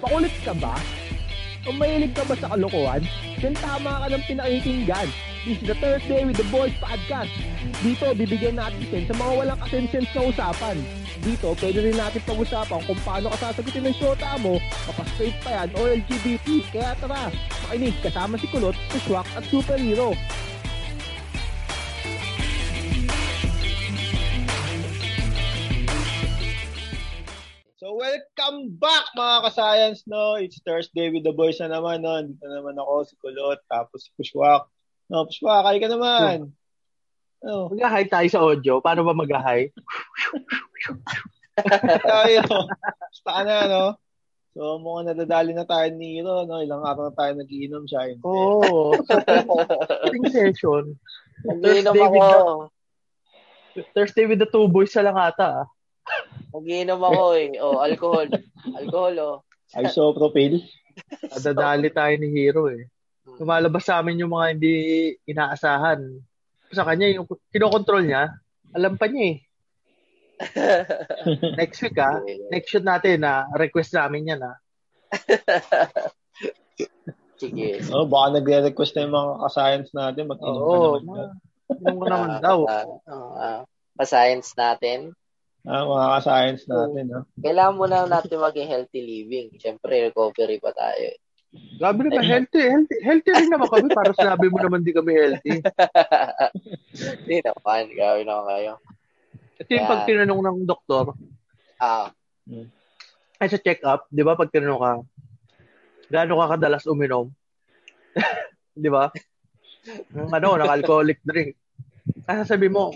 Pakulit ka ba? O mahilig ka ba sa kalokohan? Then tama ka ng pinakikinggan. This is the Thursday with the Boys Podcast. Dito, bibigyan natin sen sa mga walang kasensens na usapan. Dito, pwede rin natin pag-usapan kung paano ka sasagutin ng shota mo, kapastraight pa yan o LGBT. Kaya tara, makinig kasama si Kulot, Pushwak at Superhero. Mga ka-science, no? It's Thursday with the boys na naman, no? Dito naman ako, si Kulot, tapos si Pushwak. No, Pushwak, kaya ka naman. Oh. Mag-hi tayo sa audio. Paano ba mag-hi? tayo. Basta ka na, no? So, mukhang nadadali na tayo ni Hiro, no? Ilang araw na tayo nagiinom siya. Oo. Oh, session. Nagiinom ako. The, Thursday with the two boys sa lang ata, ah. Nagiinom ako eh. Oh, alcohol. Alcohol, oh. Isopropyl. Nadadali tayo ni Hero eh. Lumalabas sa amin yung mga hindi inaasahan. Sa kanya, yung kinokontrol niya, alam pa niya eh. Next week ah, next shoot natin na ah, request namin yan ah. Sige. Oh, baka nagre-request na yung mga ka-science natin. Mag-inom Oo, pa naman. Inom naman daw. Uh, uh, pa-science natin. Ah, mga ka-science natin. So, no? Kailangan muna natin maging healthy living. Siyempre, recovery pa tayo. Grabe naman, healthy, healthy, healthy rin naman kami para sinabi mo naman di kami healthy. Hindi naman, grabe naman kayo. Ito yung pag tinanong ng doktor, ah. ay sa check-up, di ba, pag tinanong ka, gaano ka kadalas uminom? di ba? ano, ng alcoholic drink. Kaya sabi mo,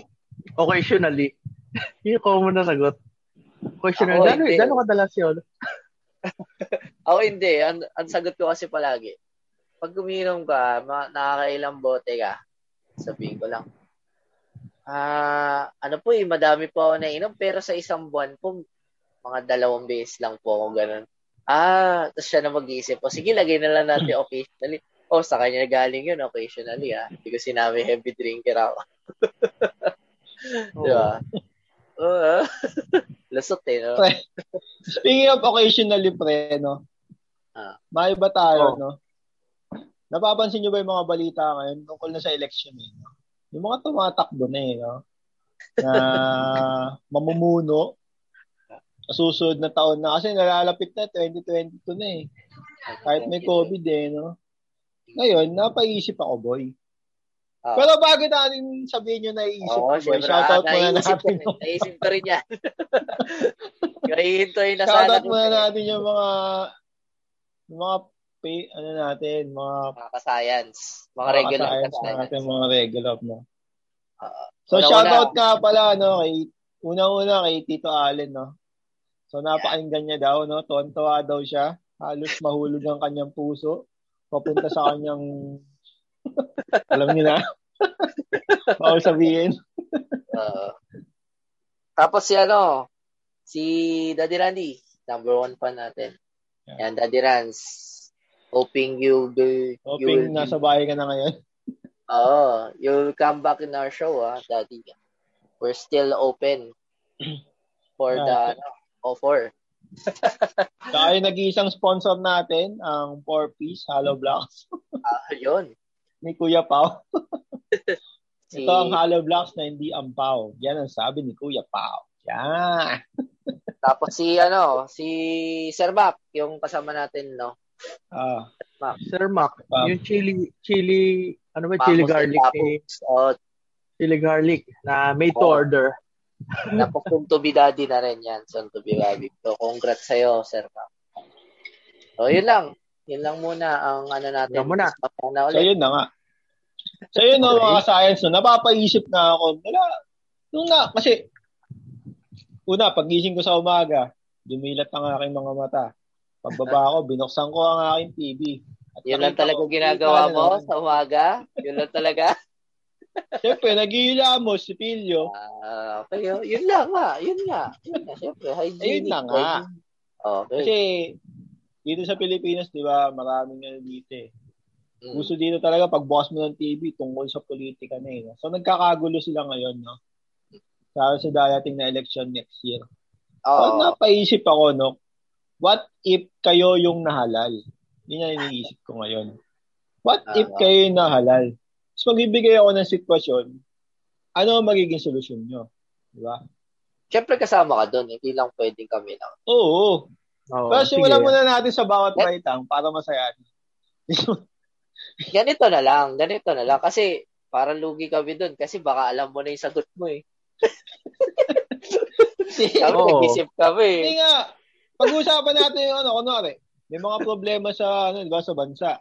occasionally. Yung common na sagot. Occasionally, gano'n gano kadalas yun? Ako hindi. Ang, ang sagot ko kasi palagi, pag uminom ka, ma- nakakailang bote ka, sabihin ko lang, ah, ano po eh, madami po ako nainom, pero sa isang buwan po, mga dalawang beses lang po ako ganun. Ah, tapos siya na mag-iisip, o sige, lagay na lang natin occasionally. Oh, sa kanya galing yun, occasionally ah. Hindi ko sinabi heavy drinker ako. Di ba? Oo. Lasot eh, no? Pre, speaking of occasionally, pre, no? Ah. May ba tayo, oh. no? Napapansin nyo ba yung mga balita ngayon tungkol na sa election, eh, no? Yung mga tumatakbo na, eh, no? Na mamumuno sa susunod na taon na. Kasi nalalapit na, 2022 na, eh. Kahit may COVID, eh, no? Ngayon, napaisip ako, boy. Oh. Pero bago natin sabihin nyo naiisip oh, ko, shoutout muna natin. Ko, naisip ko rin yan. Kahihintoy na sana. Shoutout muna natin yung mga yung mga pay, ano natin, mga mga ka-science, mga, mga regular ka-science natin, mga regular no. Uh, so shoutout nga pala no kay una-una kay Tito Allen no. So napakinggan niya daw no, tontuwa daw siya. Halos mahulog ang kanyang puso papunta sa kanyang alam niyo na. Bawal sabihin. uh, tapos si ano, si Daddy Randy, number one fan natin. Yeah. Yan, Daddy Rans. Hoping you be... Hoping you nasa bahay ka na ngayon. Oo. Uh, you'll come back in our show, ah, Daddy. We're still open for yeah. the ano, offer. Saka yung nag-iisang sponsor natin, ang 4-piece Hollow Blocks. Ah, uh, yun ni Kuya Pao. si... Ito ang hollow blocks na hindi ampaw. Yan ang sabi ni Kuya Pao. Yan. Tapos si ano, si Sir Mac, yung kasama natin, no? Ah, Mac. Sir Mac, um, yung chili chili ano ba chili garlic eh. Oh, chili garlic na made to oh. order. Tapos soon to be daddy na rin yan. Soon to be daddy. So, congrats sa'yo, Sir Mac. So, yun lang. Yun lang muna ang ano natin. Yun muna. So, yun na nga. So, yun no, mga science, no, napapaisip na ako. Wala, nung na, kasi, una, pagising ko sa umaga, dumilat ang aking mga mata. Pagbaba ko, binuksan ko ang aking TV. At yun lang talaga ko, ginagawa mo na, sa umaga? Yun lang talaga? Siyempre, naghihilamos si Pilyo. Ah, uh, okay. Yun lang nga. Yun nga. Yun nga. Siyempre, hygienic. Ayun na nga. Okay. Kasi, dito sa Pilipinas, di ba, maraming ano dito eh. Mm. Gusto dito talaga pag boss mo ng TV tungkol sa politika na eh. So nagkakagulo sila ngayon, no? Sa sa darating na election next year. Oh. So, napaisip ako, no? what if kayo yung nahalal? Yun yung iniisip ko ngayon. What if Tama. kayo yung nahalal? Tapos magbibigay ako ng sitwasyon, ano ang magiging solusyon nyo? Di ba? Siyempre kasama ka doon, hindi lang pwedeng kami lang. Oo. Oo, Pero sige. simulan muna natin sa bawat Eh? baitang para masaya. Ganito na lang, ganito na lang. Kasi parang lugi kami doon kasi baka alam mo na yung sagot mo eh. Kami, Oo. nag-isip kami. Hindi nga. Pag-uusapan natin yung ano, kunwari, may mga problema sa, ano, di ba, sa bansa.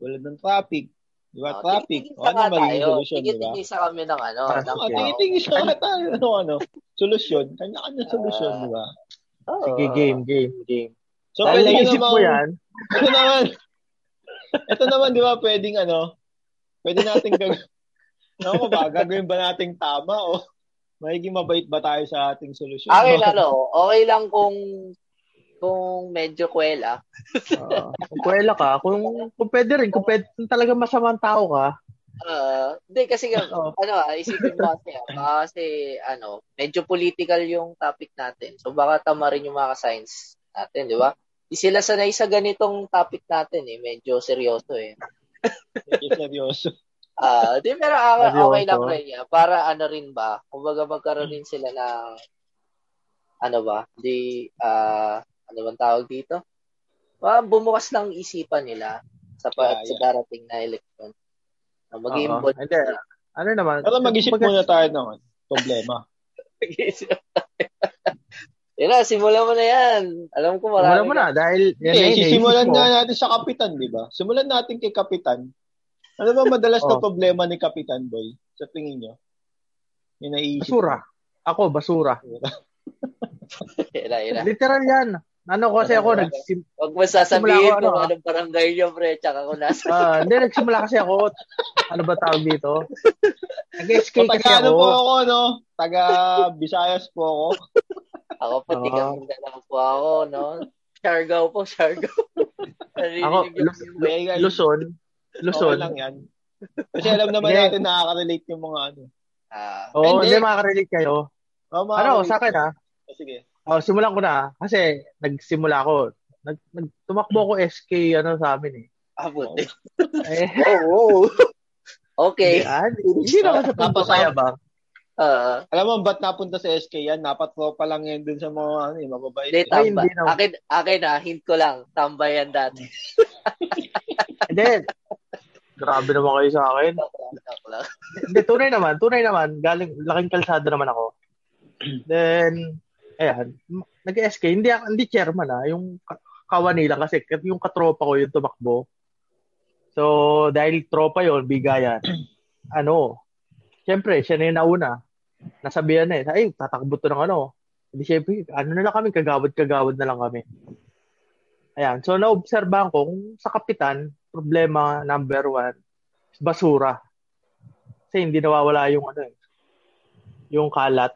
Tulad ng traffic. Di ba, Oh, traffic. O, ano magiging solusyon, di ba? Tingin-tingin sa kami ng ano. Oh, okay. tingin-tingin sa mga tayo, ano, ano, solusyon. Kanya-kanya solusyon, di ba? Oo. Sige, game, game, game. So, Dahil pwede naisip namang, mo yan, ito naman, ito naman, di ba, pwedeng, ano, pwede natin gag... Ano ba, gagawin ba nating tama o magiging mabait ba tayo sa ating solusyon? Akin ano, okay lang kung kung medyo kwela. ah, kung kuwela ka, kung, kung pwede rin, kung, pwede, kung talaga masamang tao ka, Ah, hindi kasi nga, Oo. ano, ah, isipin mo kasi, ah, baka kasi ano, medyo political yung topic natin. So baka tama rin yung mga science natin, di ba? Di sila sanay sa ganitong topic natin eh, medyo seryoso eh. Medyo seryoso. Ah, di pero ah, Seryoso. okay lang rin yan. Para ano rin ba, kumbaga magkaroon din sila ng ano ba, di ah ano bang tawag dito? Ah, bumukas lang isipan nila sa, pa, Yeah, sa yeah. darating na election. Na mag-involve Hindi. ano naman, Pero mag-isip muna tayo ng ano, problema. Yan na, simulan mo na yan. Alam ko marami. Wala mo na, dahil yan Okay, na yun, sisimulan nga natin sa kapitan, di ba? Simulan natin kay kapitan. Ano ba madalas na Oh. problema ni Kapitan Boy? Sa tingin nyo? Yung naiisip. Basura. Ako, basura. Yan na, yan na. Literal yan. Ano kasi ako, nagsim, Huwag mo sasabihin ako, kung ano, ah. anong barangay nyo, pre, tsaka kung nasa. ah, hindi, nagsimula kasi ako, ano ba tawag dito? Nag-SK So, kasi ano ako. po ako, no? Taga Visayas po ako. Ako pa, Oo. tiga Mindanao po ako, no? Siargao po, Siargao. Ako, Narinig yung- Luz- Okay, guys. Luzon. Okay Luzon. lang yan. Kasi alam naman Hindi. natin nakaka-relate yung mga ano. Ah, Oo, Hindi. hindi makaka-relate kayo. Oh, Ano, sa akin ah. Oh, sige. Oh, simulan ko na. Kasi nagsimula ako. Nag, nag, tumakbo ko SK ano sa amin eh. ah, buti. Eh, Oo. Okay. yan. Hindi naman sa pagpapaya ba? Ah, Alam mo, ba't napunta sa SK yan? Napatropa lang yan dun sa mga ano, eh, mababait. Hindi, Ay, tamba. hindi naman. Akin, akin ah, hint ko lang. Tambayan dati. Hindi. Grabe naman kayo sa akin. Hindi, tunay naman. Tunay naman. Galing, laking kalsada naman ako. Then, ayan. Nag-SK. Hindi, hindi chairman ah. Yung ka- kawani lang kasi yung katropa ko yung tumakbo. So, dahil tropa yon bigayan. ano, syempre, siya na yung nauna. Nasabihan na eh, ay, tatakbo to ng ano. Hindi syempre, ano na lang kami, kagawad-kagawad na lang kami. Ayan, so naobserbahan ko kung sa kapitan, problema number one, basura. Kasi hindi nawawala yung ano eh, yung kalat.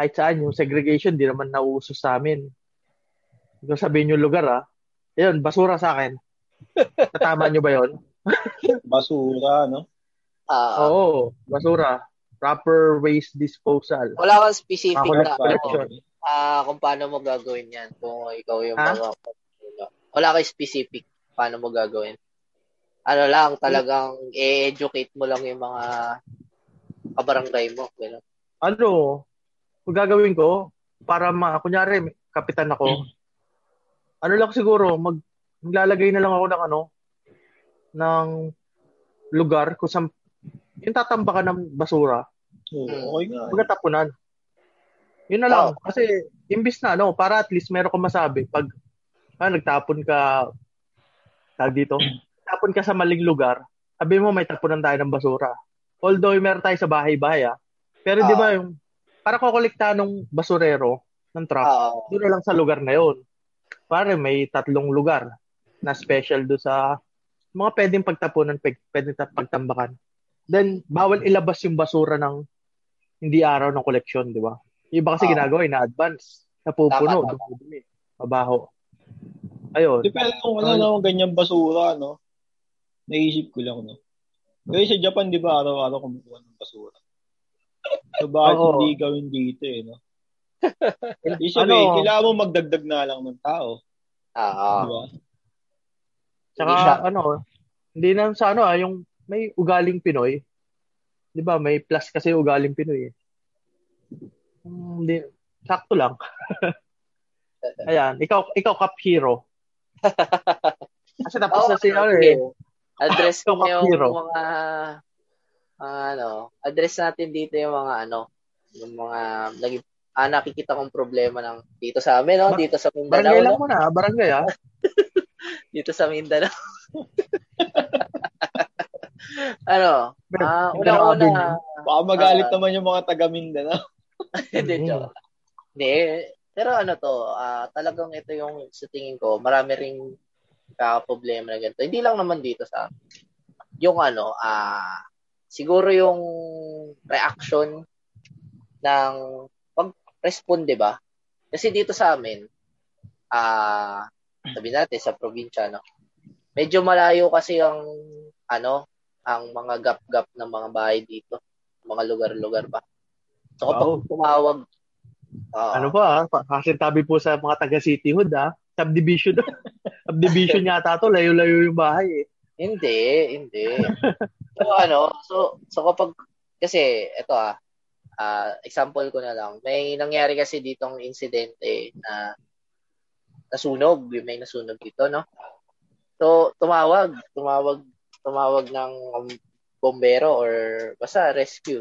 Kahit saan, yung segregation, di naman nauuso sa amin. Kung sabihin yung lugar ah, yun, basura sa akin. Natama nyo ba yun? Basura, no? Ah, Oo, basura. Proper waste disposal. wala kang specific na lang, ano, collection. ah, kung paano mo gagawin yan. Kung ikaw yung Ha? mga wala kang specific paano mo gagawin. Ano lang, talagang i-educate mo lang yung mga kabarangay mo. Ganun. Ano, kung gagawin ko, para ma, kunyari, kapitan ako, ano lang siguro, mag, maglalagay na lang ako ng ano, ng lugar kung saan, yung tatambakan ng basura, Oo, okay nga. magkatapunan. Yun na lang. Kasi, imbis na, ano, para at least meron ka masabi, pag, ah, nagtapon ka, tag dito, tapon ka sa maling lugar, sabi mo may tapunan tayo ng basura. Although meron tayo sa bahay-bahay, ah. Pero di ba yung, para kukolekta ng basurero, ng truck, Ah, doon na lang sa lugar na yon. Pare, may tatlong lugar na special do sa mga pwedeng pagtapunan, pwed- pwedeng ta- pagtambakan. Then, bawal ilabas yung basura ng hindi araw ng koleksyon, di ba? Yung iba kasi Ah. ginagawa, ina-advance. Napupuno, dumudumi, mabaho. Ayun. Depende kung ano, no, ganyan basura, no? Naisip ko lang, no? Kasi sa Japan, di ba, araw-araw kumukuha ng basura. So, bakit Oo. hindi gawin dito, eh, no? Ibig sabihin, Ano? kailangan mo magdagdag na lang ng tao. Oo. Di ba? Tsaka Hindi siya- ano, hindi na sa ano ah, yung may ugaling Pinoy. 'Di ba? May plus kasi ugaling Pinoy eh. Hmm, Hindi, sakto lang. Ayan, ikaw ikaw cup hero. Kasi tapos na si ano eh. Address ko Ikaw, yung Hero. mga ano, address natin dito yung mga ano, yung mga naging ah, nakikita kong problema ng dito sa amin, no? Bar- Dito sa Mindanao, Barangay lang no? muna, ah, barangay ah. Dito sa Mindanao. ano? Ah, Mindanao una-una, Baka magalit Ah. naman yung mga taga Mindanao. Hindi, Mm. joke. Hindi. Pero ano to, ah, talagang ito yung sa tingin ko, marami ring problema na ganito. Hindi lang naman dito sa yung ano, ah, siguro yung reaction ng pag-responde ba? Kasi dito sa amin, ah, sabi natin sa probinsya, no? Medyo malayo kasi ang ano, ang mga gap-gap ng mga bahay dito, mga lugar-lugar ba. So kapag Wow. tumawag, ah, Ano ba ah, pa- kasintabi po sa mga taga City Hood ah. Subdivision. Subdivision yata to, layo-layo yung bahay eh. Hindi, hindi. so ano, so so kapag kasi ito ah, ah, example ko na lang. May nangyari kasi ditong insidente na nasunog, may nasunog dito, no? So tumawag, tumawag, tumawag ng um, bombero or basta rescue.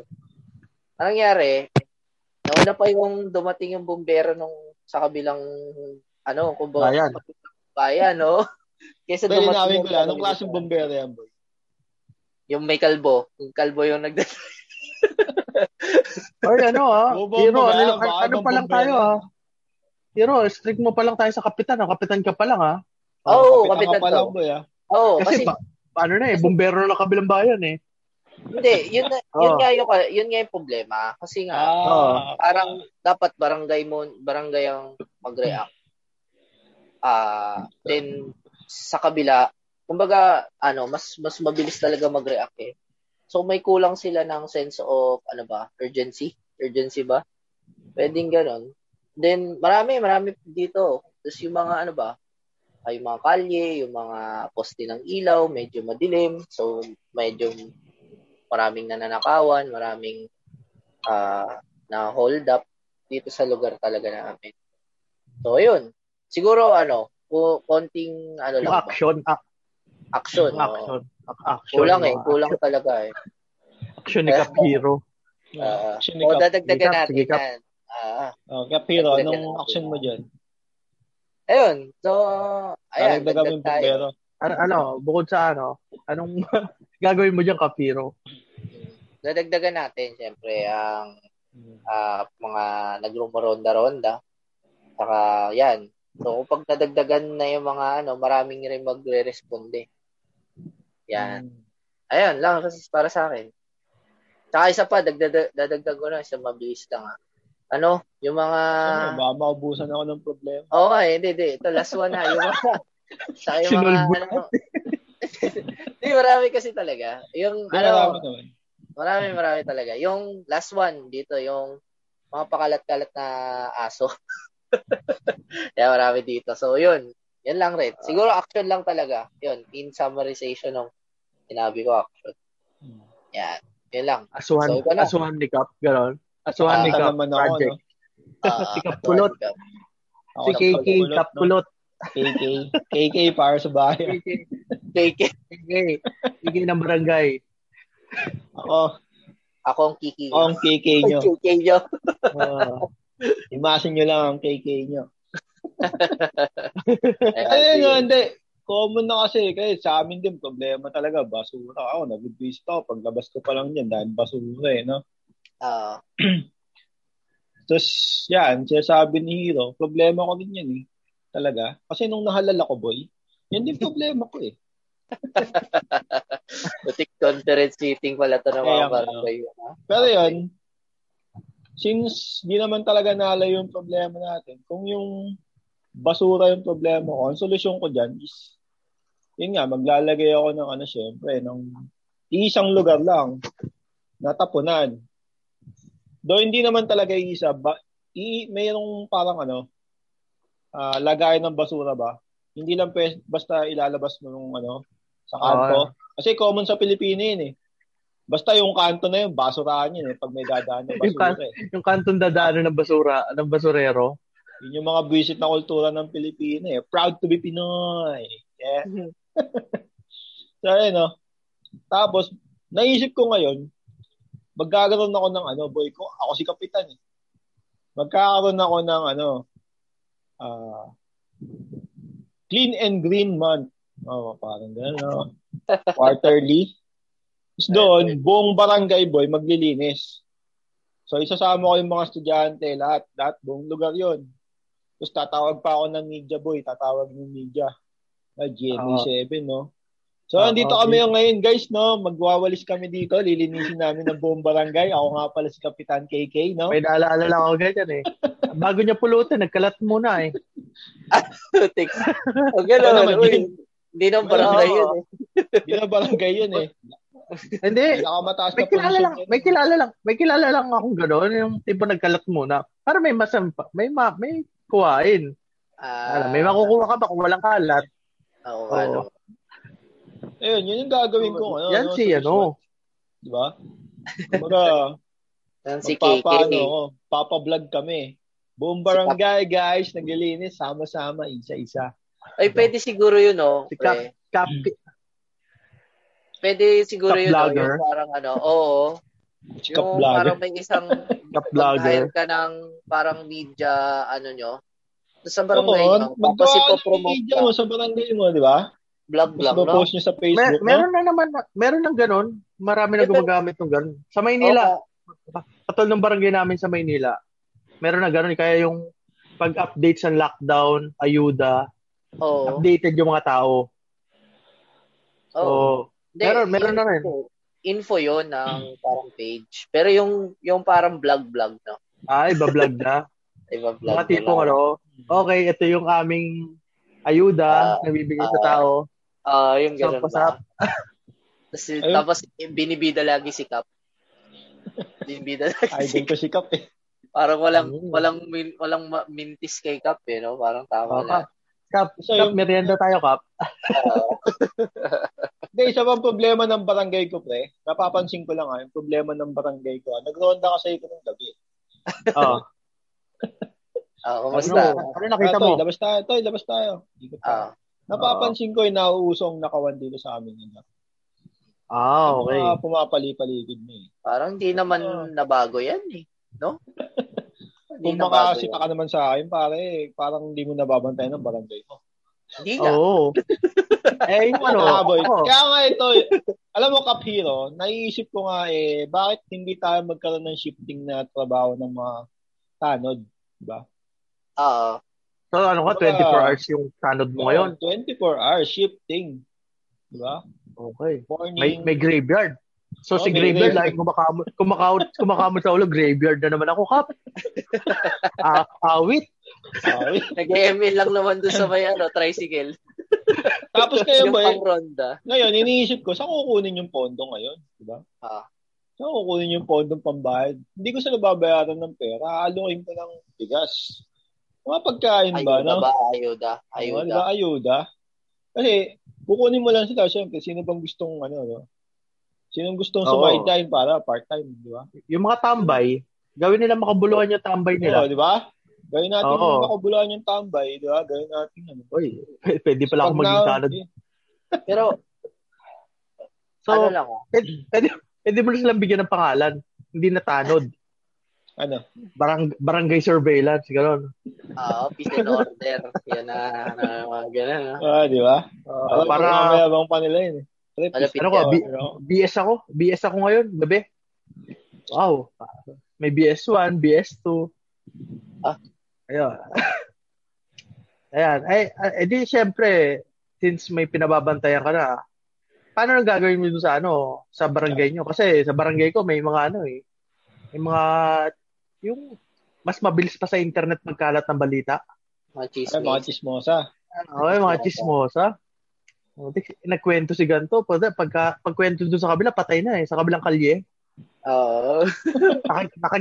Ang nangyari, nauna pa yung dumating yung bombero nung sa kabilang ano, kung ba, Bayan. bayan, no? Kesa Pero yung- ko lang, anong klaseng bombero yan, boy? Yung may kalbo. Yung kalbo yung nagda Or ano ah, hero, ba? ano, Baka ano pa lang bombero. tayo ah. Hero, strict mo pa lang tayo sa kapitan. ah. Kapitan ka pa lang ah. Oo, Kapitan kapitan ka pa lang, to. boy, ah. Oo, Kasi, kasi, pa, paano na eh, bumbero na kabilang bayan eh. hindi, yun, na, yun Oo. nga yung, yun nga yung problema. Kasi nga, Ah, parang dapat barangay mo, barangay ang mag-react. Ah, then, sa kabila, kumbaga, ano, mas, mas mabilis talaga mag-react eh. So, may kulang sila ng sense of, ano ba, urgency? Urgency ba? Pwedeng ganon. Then, marami, marami dito. Tapos yung mga, ano ba, ay yung mga kalye, yung mga poste ng ilaw, medyo madilim. So, medyo maraming nananakawan, maraming ah na hold up dito sa lugar talaga namin. So, yun. Siguro, ano, ku- konting, ano lang ba? action, ac- Action. action, ac- action. Kulang eh. Kulang talaga eh. Action ni Cap Hero. Ah, action o, dadagdagan natin sige, Kap. yan. Ah, Oh, Kapiro, anong action mo dyan? ayun. So, ayan. Dagdag tayo. bombero. Ano, ano, bukod sa ano, anong gagawin mo dyan, Cap Hero? Dadagdagan natin, syempre, ang ah, mga nagrumoronda-ronda. Saka, yan. So, kapag nadagdagan na yung mga, ano, maraming rin magre-responde. Yan. Ayun lang kasi para sa akin. Tsaka isa pa, dagdag, dadagdag ko na, isa mabilis lang ah. Ano, yung mga... Ano, baka maubusan ako ng problema. Oo nga, eh, hindi, hindi. Ito, last one na. Yung mga... Tsaka yung mga, ano... Hindi, marami kasi talaga. Yung, Di, ano, marami naman. marami, marami talaga. Yung last one dito, yung mga pakalat-kalat na aso. Kaya marami dito. So, yun. Yan lang rin. Siguro action lang talaga. Yun, in summarization ng sinabi ko, action. Yan. Yun lang. Asuhan, So, na. asuhan ni Cap, gano'n. Asuhan Ah, ni Cap, naman ako, project. no? Ah, Si Kapulot. Ako Si na KK, Cap? Kulot. KK. KK para sa bayan. KK, KK. KK, KK ng barangay. Ako, Ako ang kiki. ako ang KK nyo. KK nyo. Imasin nyo lang ang KK nyo. Ayun, no, hindi. Common na kasi. Kasi sa amin din, problema talaga. Basura. Ako, nag-waste ako. Paglabas ko pa lang yan, dahil basura eh, no? Ah, Tapos, yan, sinasabi ni Hero, problema ko din yan eh. Talaga. Kasi nung nahalal ako, boy, yan din problema ko eh. butik conference meeting pala to ng Kaya mga nga. barangay. ah. Pero yun, since di naman talaga nalayo yung problema natin, kung yung basura yung problema ko, ang solusyon ko dyan is, yun nga, maglalagay ako ng ano, syempre, ng isang lugar lang, natapunan. Do hindi naman talaga isa, ba, i mayroong parang ano, ah lagayan ng basura ba? Hindi lang pwes, basta ilalabas mo nung ano, sa kanto. Kasi common sa Pilipino yun eh. Basta yung kanto na yun, basurahan yun eh, pag may dadaan ng Yung basura kan- eh. Yung kantong dadaanan ng basura, ng basurero. Yun yung mga buwisit na kultura ng Pilipino eh. Proud to be Pinoy. Yeah. so, ayun, no? Tapos, naisip ko ngayon, magkakaroon ako ng ano, boy ko, ako si Kapitan eh. Magkakaroon ako ng ano, ah, clean and green month. Oh, parang gano'n, no? Quarterly. Tapos doon, buong barangay boy, maglilinis. So, isasama ko yung mga estudyante, lahat, lahat, buong lugar yon Tapos tatawag pa ako ng media boy, tatawag ng media. Na GMA7, no? So, Oo, andito okay. kami ngayon, guys, no? Magwawalis kami dito, lilinisin namin ng buong barangay. Ako nga pala si Kapitan KK, no? May naalala lang ako ganyan eh. Bago niya pulutin, nagkalat muna eh. Teks. O gano'n, Ano naman? Hindi nang barangay Oo. yun eh. Yun ang barangay yun, eh. Hindi. Pinakamataas May na kilala posisyon lang, yun. may kilala lang, may kilala lang akong gano'n, yung tipo nagkalat muna. Para may masampa, may ma, may kuhain. Ah, Alam, may makukuha ka ba kung walang kalat? Oo, Oo. ano. Ayun, yun yung gagawin ko. Ano, Yan ano, si ano. Di ba? Kumbaga, Yan si KK. magpapa, ano, oh, papa-vlog kami. Buong barangay, guys, naglilinis, sama-sama, isa-isa. Ay, pwede siguro yun, oh. Si Cap, pre. Cap, Pwede siguro yun, oh, vlogger. yung parang ano, oo. Yung Vlogger. parang may isang mag-hire ka ng parang media, ano nyo. Sa Oo, barangay. Tapos maggawa ka ng ipopromote media ka. mo sa barangay mo, di ba? Vlog Tapos lang, no? post nyo sa Mer- Facebook, no? meron na naman, meron ng gano'n. Marami na gumagamit ng gano'n. Sa Maynila, katol ng barangay namin sa Maynila, meron na gano'n. Kaya yung pag-update sa lockdown, ayuda, Oo. updated yung mga tao. So, Oo. Hindi, meron- meron na rin. info. Info yun ng parang page. Pero yung yung parang vlog-vlog, no? ay, bablog na. Iba vlog Mga tipong ano, okay, ito yung aming ayuda Ah, na bibigay sa ah. tao. Ah, yung ganun Pasap, ba? Tapos, Ayun. tapos binibida lagi si Cap. binibida lagi si Idol ko si Kap eh. Parang walang Mm. walang min, walang ma- mintis kay Cap eh, no? Parang tama Oh, na. Kap, So, yung- merienda tayo. Oo. Hindi, isa pang problema ng barangay ko, pre. Napapansin ko lang ha, yung problema ng barangay ko. ah, Nagronda kasi ko ng gabi. Oh. Ah, Ano, kumusta? ano nakita Ah, mo? Toy, labas tayo, Toy, labas tayo. Ikot tayo. Ah, Napapansin ko yung nauusong nakawan dito sa amin. Yun, Ah, okay. Mga pumapali-paligid mo eh. parang hindi naman Ah. nabago yan eh. No? Kung makasita ka naman sa akin, pare, parang hindi mo nababantayan ng barangay mo. Hindi nga. Oo. eh, yung ano, boy. ako, Kaya nga ito, alam mo, Kap Hero, naiisip ko nga eh, bakit hindi tayo magkaroon ng shifting na trabaho ng mga tanod? Diba? Oo. so ano ka, 24 hours yung tanod mo ngayon. 24 hours shifting. Diba? Okay. Morning. May, may graveyard. So Oh, si graveyard, lagi kumakamot, kumakamot, kumakamot sa ulo, graveyard na naman ako, Kap. Ah, awit. Okay. Nag-ML lang naman doon sa may ano, tricycle. Tapos kayo yung ba, pang ronda. ngayon, iniisip ko, saan kukunin yung pondo ngayon? Diba? Ah. Saan kukunin yung pondong pambayad? Hindi ko sila babayaran ng pera. Aalukin ko ng bigas. Mga pagkain ba, Ayuda no? ba? Ayuda. Ayuda. Ayuda. Diba, ayuda. Kasi, kukunin mo lang sila. Siyempre, sino bang gustong, ano, no? Sino gustong Oo. sumideline para part-time, di ba? Yung mga tambay, gawin nila makabuluhan yung tambay Oo, nila. di ba? Gawin natin Oo. yung makabuluhan yung tambay, di ba? Gawin natin, ano. Uy, p- pwede pala ako Pag maging tanod. Pero, So, ano lang oh. pwede, pwede, pwede mo silang bigyan ng pangalan. Hindi na tanod. Ano? Barang, barangay surveillance, gano'n. Ah, peace and order. Yan na, na mga ganun. no? Ah, di ba? Uh, para, mamayabang pa nila yun. eh. Pre, Malapit ano ko. B- ano? BS ako. BS ako ngayon, gabi. Wow. May BS1, BS2. Ah. Ayun. Ayan. Ay, ay, di syempre, since may pinababantayan ka na, paano nang gagawin mo sa ano, sa barangay nyo? Kasi sa barangay ko may mga ano eh, may mga, yung mas mabilis pa sa internet magkalat ng balita. Mga Ay, mga chismis. chismosa. Ano, yung mga chismosa. O, di- Nagkwento si ganito, pag, pagka, pagkwento doon sa kabila, patay na eh, sa kabilang kalye. Oo. Naka, naka,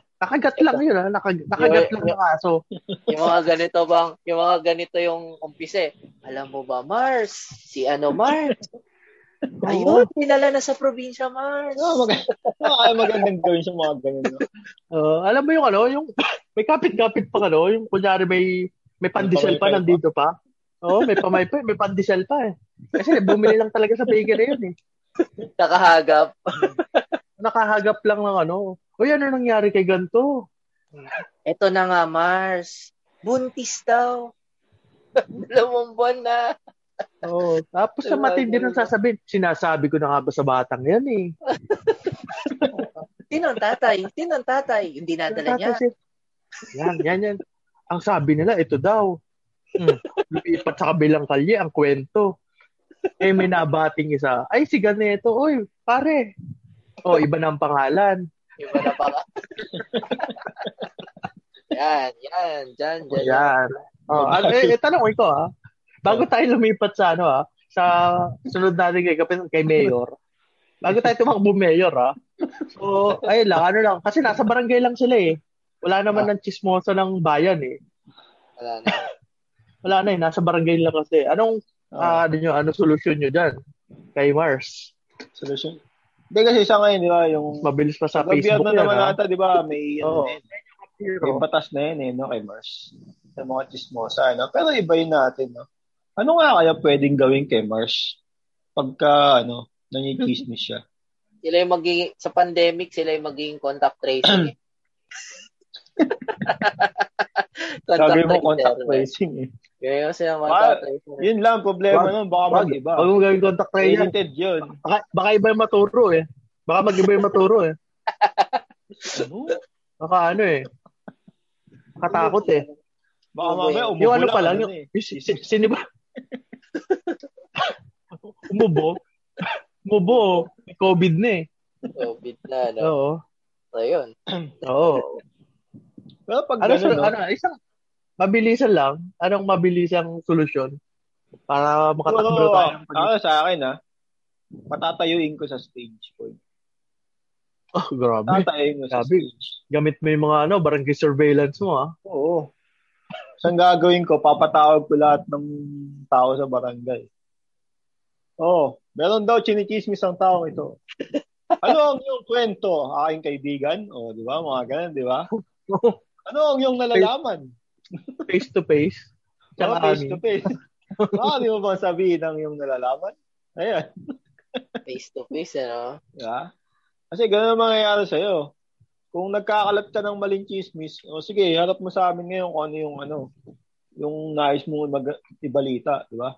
Nakagat lang yun, ha? Nakag- nakagat lang ng aso. Yung mga ganito bang, yung mga ganito yung umpise. Alam mo ba, Mars? Si ano, Mars? Ayun, pinala na sa probinsya, Mars. No, mag- ay magandang gawin sa mga ganun. No? Uh, alam mo yung ano, yung may kapit-kapit pa ano, yung kunyari may may pandesal pa nandito pa. Oo, may pamaypay, may pandesal pa eh. Kasi bumili lang talaga sa bakery yun eh. Nakahagap. Nakahagap lang ng ano. Uy, ano nangyari kay ganto? Ito na nga, Mars. Buntis daw. Dalawang buwan na. Oo. Tapos sa matindi nang sasabihin, sinasabi ko na nga ba sa batang yan eh. Sino ang tatay? Sino ang tatay? Yung dinadala niya. Kasi, yan, yan, yan. Ang sabi nila, ito daw. Hmm. Lumipat sa kabilang kalye, ang kwento. Eh, may nabating isa. Ay, si ganito. Uy, pare. Oh, iba na ang pangalan. Iba na pa. yan, yan. Dyan, dyan. Yan. Oh, ano, eh, tanong ko ah. Bago tayo lumipat sa ano ah, sa sunod natin kay, kay Mayor. Bago tayo tumakbo Mayor ah. So, ayun lang, ano lang. Kasi nasa barangay lang sila eh. Wala naman ng chismosa ng bayan eh. Wala na. Wala na eh, nasa barangay lang kasi. Anong, ah, ano nyo, ano solusyon nyo dyan? Kay Mars. Solution. Hindi kasi sa ngayon, di ba, yung Mabilis pa sa Facebook na yan naman ata, di ba, may, ano, na yun, may batas na yun eh, no, kay Mars. Sa mga chismosa, no? Pero iba yun natin, no? Ano nga kaya pwedeng gawin kay Mars pagka, ano, nangikismis siya? Sila yung magiging, sa pandemic, sila yung magiging contact tracing. Sabi mo, contact eh. tracing eh. Kaya sila Ah, contact tracing. Yun lang, problema Wag- nun, baka Wag, mag-iba. wag mo gawin contact tracing. Edited yun. Baka, baka iba yung maturo eh. Baka mag-iba yung maturo eh. Ano? Baka ano eh. Katakot eh. Baka mamaya umubo Yung ano pa lang, ano yung, eh. yung si, si, sino ba? Umubo? Umubo, may COVID na eh. COVID na, no? Oo. So, yun. Oo. Pero pag Ano, gano'n, sol- no? ano, isang, mabilisan lang. Anong mabilisang solusyon? Para makatakbo Siguro, tayo. pag- ako sa akin, ha? Patatayuin ko sa stage ko. Oh, grabe. Tatayuin ko sa Grabe. stage. Gamit mo yung mga ano, barangay surveillance mo ah. Oo. Saan gagawin ko? Papatawag ko lahat ng tao sa barangay. Oo. Meron daw chinichismis ang tao ito. Ano ang iyong kwento? Aking kaibigan? O, di ba? Mga ganun, di ba? Ano ang iyong nalalaman? face to face. Mga Tsaka face amin. to face. Baka di mo ba sabihin ang iyong nalalaman? Ayan. Face to face, ano? Di ba? Kasi ganun ang mangyayari sa'yo. Kung nagkakalat ka ng maling chismis, o sige, harap mo sa amin ngayon kung ano yung ano, yung nais mong mag- ibalita, di ba?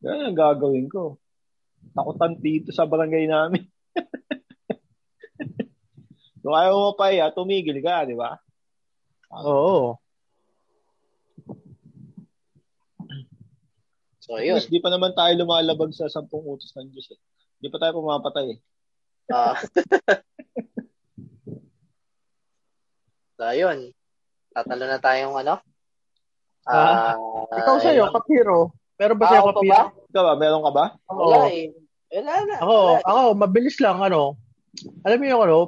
Ganun ang gagawin ko. Takutan dito sa barangay namin. Kung ayaw mo pa iya, tumigil ka, di ba? Oo. So, yun. di pa naman tayo lumalabag sa sampung utos ng Diyos. Eh. Di pa tayo pumapatay eh. Ah. so, yun. Tatalo na tayong ano? Ah, Ikaw sa'yo, kapiro. Meron ba Ah, sa'yo ako pa kapiro? ba? Ikaw ba? Meron ka ba? Wala Oo. eh. Wala na. Ako, Wala. ako, mabilis lang, ano. Alam mo yung ano,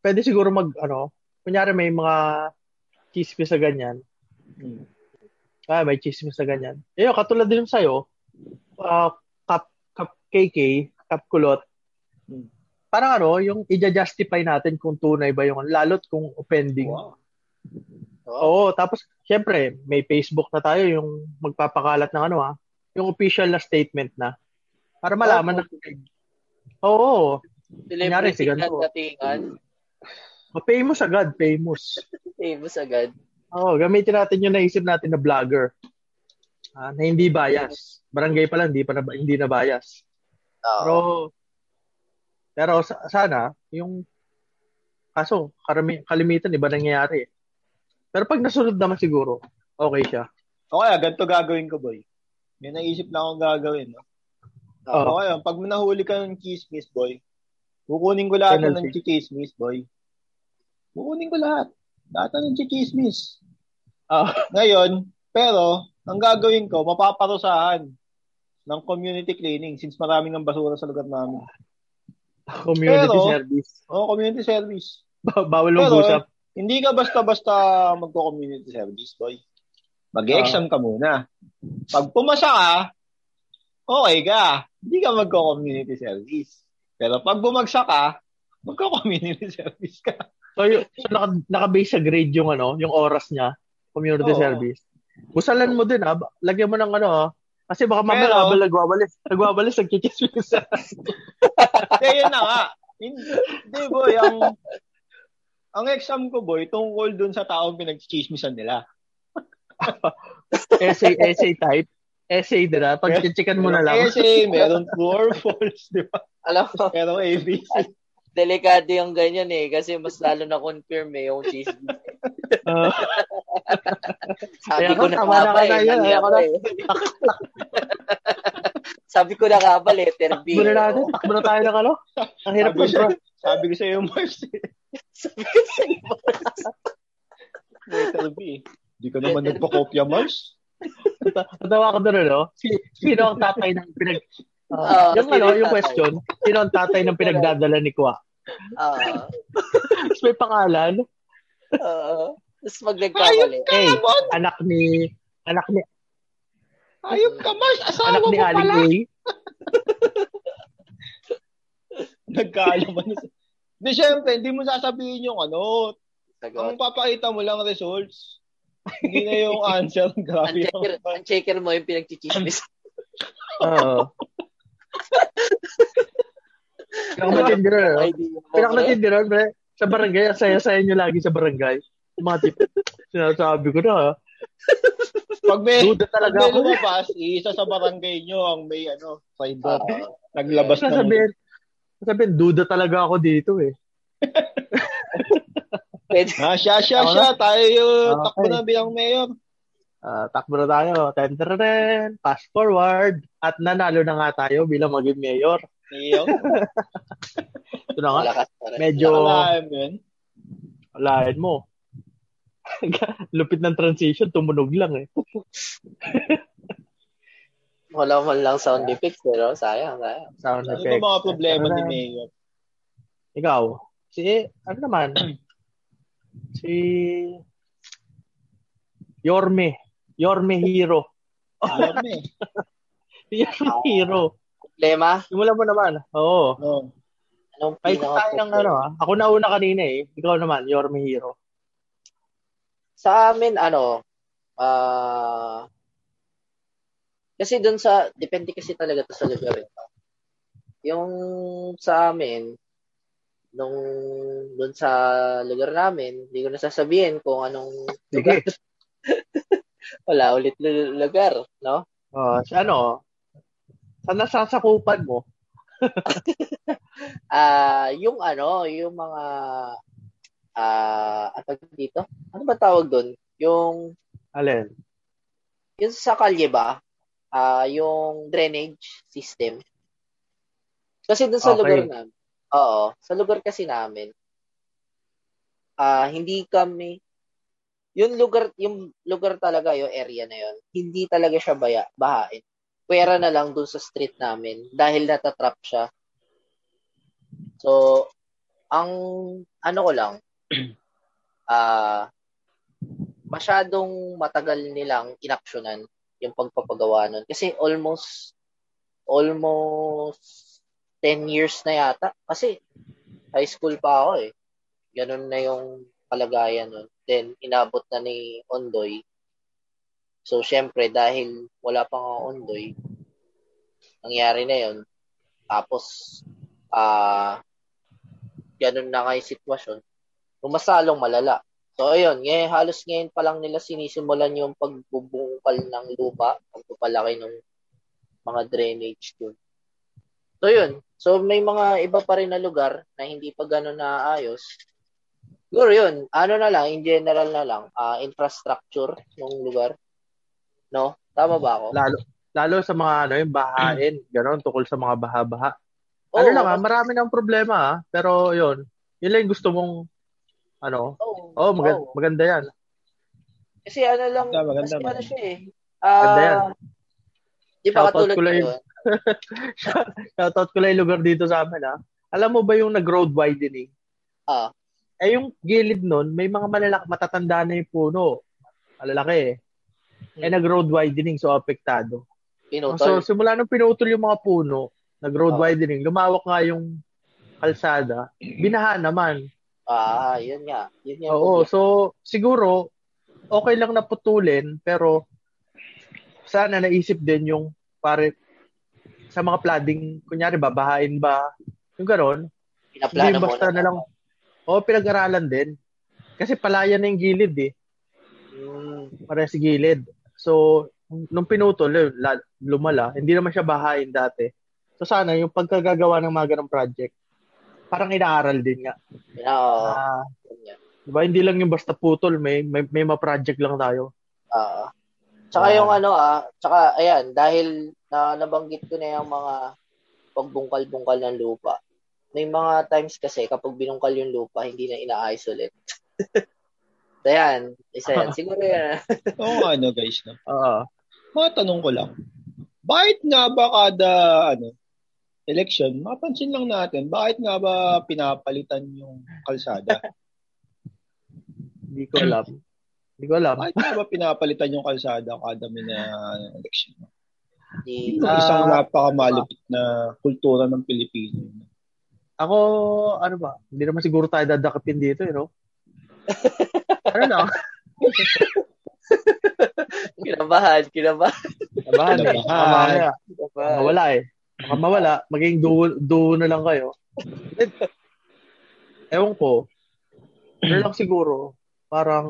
pwede siguro mag, ano, kunyari may mga chismis sa ganyan. Hmm. Ah, may chismis sa ganyan. Eh, katulad din sa'yo, ah, kap, kap KK, kap kulot, Hmm. parang ano, yung i-justify natin kung tunay ba yung, lalot kung offending. Wow. Oo. Oo, tapos, syempre, may Facebook na tayo, yung magpapakalat ng ano, ha, yung official na statement na. Para malaman na, oo, Celebrity si ganito. Famous agad, famous. Famous agad. Oo, gamitin natin yung naisip natin na vlogger. Ah, na hindi bias. Barangay pa lang, hindi, pa na, hindi na bias. Oo. Pero, pero sa- sana, yung, kaso, karami, kalimitan, iba nangyayari. Pero pag nasunod naman siguro, okay siya. O kaya, ganito gagawin ko, boy. May naisip na akong gagawin. No? Oo. O kaya, pag nahuli ka ng chismis, boy, kukunin ko lahat ng Penalty. chismis, boy. Kukunin ko lahat. Lahat ng chismis. Ah, Ngayon, pero, ang gagawin ko, mapaparusahan ng community cleaning since maraming ng basura sa lugar namin. community Pero- service. O, community service. Ba- Bawal Pero, mag-usap. hindi ka basta-basta magko-community service, boy. Mag-exam ka muna. Pag pumasa ka, okay ka. Hindi ka magko-community service. Pero pag bumagsak ka, magko-community service ka. So, yung, so naka, naka-base sa grade yung ano, yung oras niya, community Oo. service. Busalan mo din ha. Lagyan mo ng ano ha. Kasi baka mamaya Pero- habang nagwawalis, nagwawalis, nagchichismis sa Kaya yun na nga. Hindi, boy. Ang, ang exam ko, boy, tungkol dun sa taong pinagchichismisan nila. essay, essay type. Essay din ha. Pag chichikan mo na lang. Essay, meron true or false, di ba? Alam mo, Pero ABC. Delikado yung ganyan eh. Kasi mas lalo na confirm eh yung cheese Uh, Sabi ko na na ka na eh. kaya ako ka na- eh. Sabi ko na nga ba, letter B. takbo na eh. natin. Takbo na tayo ng ano. Ang hirap ko bro. sabi ko sa'yo, Mars, eh. Sabi ko sa iyo. Letter B. Di ka naman nagpa-kopya, Mars. Natawa ko doon? Si, sino ang tatay ng pinag... Ah, yung ano, yung question, sino ang tatay ng pinagdadala ni Kwa? Ah, Tapos may pangalan, ah. Tapos Eh, Mon! anak ni, anak ni, Ayop ka, Mars! Asawa anak mo ni Aling pala! A. Nagkaalaman na. Di, syempre, hindi mo sasabihin yung ano. Ang papakita mo lang results. Hindi na yung answer. Ang Grabe checker, yung... ang checker mo yung pinagchichismis. Oo. Pinakamatindi rin? Idea mo, pre. Pinakamatindi rin, pre. Sa barangay, ang saya-saya nyo lagi sa barangay. Yung mga tip, sinasabi ko na, ha? Pag may, Duda pag talaga may ako. eh. lumabas, isa sa barangay nyo ang may ano, side Ah, up. Naglabas na. Sasabihin, sasabihin, duda talaga ako dito, eh. pwede. Ah, siya, siya, siya. Tayo Okay. takbo na bilang mayor. Ah, takbo na tayo. Ten, ten, ten. Fast forward. At nanalo na nga tayo bilang maging mayor. Mayor. Ito na nga. Malakas pa rin. Medyo, mo yun. alahin mo. Lupit ng transition, tumunog lang eh. Wala man lang sound effects, pero sayang, sayang. Sound Ano effect. ba mga problema ni Mayor? Ikaw, si, ano naman? si, Yorme. Yorme Hero. Alam eh. Yorme Hero. Problema? Simulan mo naman. Oo. Oh. Anong Kahit tayo ng ano ah. Ako na una kanina eh. Ikaw naman, Yorme Hero. Sa amin, ano, ah, kasi dun sa, depende kasi talaga to sa lugar ito. Yung sa amin, nung dun sa lugar namin, hindi ko nasasabihin kung anong lugar. Wala ulit lu- lugar, no? Oh, sa ano? Sa nasasakupan mo, Ah, yung ano, yung mga ah, ano dito? Ano ba tawag doon? Yung alin? yung sa kalye ba? Ah, yung drainage system. Kasi doon sa Okay. lugar namin. Oo, sa lugar kasi namin. Ah, hindi kami yung lugar yung lugar talaga yung area na yon hindi talaga siya baya bahain. Pwera na lang doon sa street namin dahil natatrap siya. So ang ano ko lang ah masyadong matagal nilang inaksyonan yung pagpapagawa nun. Kasi almost almost 10 years na yata. Kasi high school pa ako eh. Ganun na yung kalagayan nun then inabot na ni Ondoy. So syempre dahil wala pa nga Ondoy nangyari na yun. Tapos ah ganun na nga yung sitwasyon. Lumasalong malala. So ayun ngayon, halos ngayon pa lang nila sinisimulan yung pagbubungkal ng lupa pagpapalaki ng mga drainage dun. So yun. So may mga iba pa rin na lugar na hindi pa ganun naayos Siguro yun, ano na lang, in general na lang, ah, infrastructure ng lugar. No? Tama ba ako? Lalo, lalo sa mga ano, yung bahain, gano'n, tukol sa mga baha-baha. Oo, ano lang ah, marami ng problema ah, pero yun, yun lang yung gusto mong, ano, oo, oh, maganda, oo. maganda yan. Kasi ano lang, Maganda, maganda, kasi ano maganda. siya eh. Maganda yan. Ah, di ba Shoutout katulad ko lang. Shoutout ko lang yung lugar dito sa amin ah. Alam mo ba yung nag-road widening? Ah, Eh, yung gilid nun, may mga malalaki, matatanda na yung puno. Malalaki eh. Eh, nag-road widening, so apektado. Pinutol. So, simula nung pinutol yung mga puno, nag-road Oo. widening, lumawak nga yung kalsada, binaha naman. ah, yun nga. Yun nga. Oo, so siguro okay lang na putulin pero sana naisip din yung pare sa mga flooding, kunyari babahain ba, yung gano'n, hindi basta na lang, o pinag-aralan din. Kasi palaya na yung gilid eh, Hmm. pare si gilid. So, nung pinutol, la- lumala, hindi naman siya bahain dati. So sana yung pagkagagawa ng mga ganong project, parang inaaral din nga. Oo. Nga. diba, hindi lang yung basta putol, may, may, may ma-project lang tayo. Oo. Tsaka Ah. yung ano ah, tsaka ayan, dahil na nabanggit ko na yung mga pagbungkal-bungkal ng lupa. May mga times kasi kapag binungkal yung lupa, hindi na inaayos ulit. so yan, isa yan. Siguro yan. Oo nga, ano, guys, no? Oo. Matanong ko lang. Bakit nga ba kada, ano, election, mapansin lang natin, bakit nga ba pinapalitan yung kalsada? Hindi ko alam. Hindi ko alam. Bakit nga ba pinapalitan yung kalsada kada may na election? Ito Ah, isang napakamalupit na kultura ng Pilipino. Ako, ano ba? Hindi naman siguro tayo dadakapin dito, you know? ano lang? kinabahan, kinabahan. Kabahan eh. Kinabahan. Kinabahan. Mawala eh. Baka mawala. Maging duo, duo na lang kayo. Ewan ko. Ano lang siguro, parang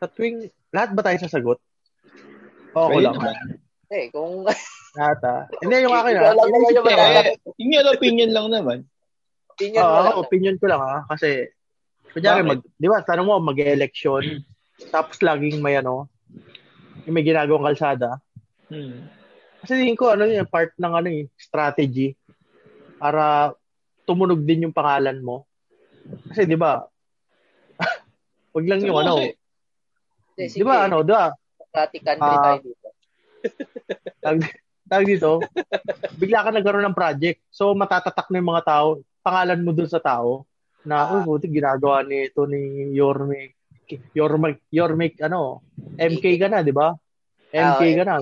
sa tuwing, lahat ba tayo sasagot? Oo, ako Pwede lang. naman. Eh, kung ah. Hindi, yung akin ah. yung mga- Eh, yung yan, opinion lang naman. opinion ako, lang. opinion ko lang ah. Kasi, kunyari, mag, di ba, tanong mo, mag-election, tapos laging may ano, yung may ginagawang kalsada. Hmm. Kasi tingin ko, ano yun, part ng ano eh, strategy para tumunog din yung pangalan mo. Kasi di ba, wag lang yung ano, Hindi, di ba ano, di ba, Democratic country Ah. tayo dito. Tag, tag dito, bigla ka nagkaroon ng project. So, matatatak na yung mga tao, pangalan mo dun sa tao, na, uy, buti ginagawa ni ito ni Yorme, Yorme, Yorme, ano, MK ka na, di ba? MK Ah, ka na.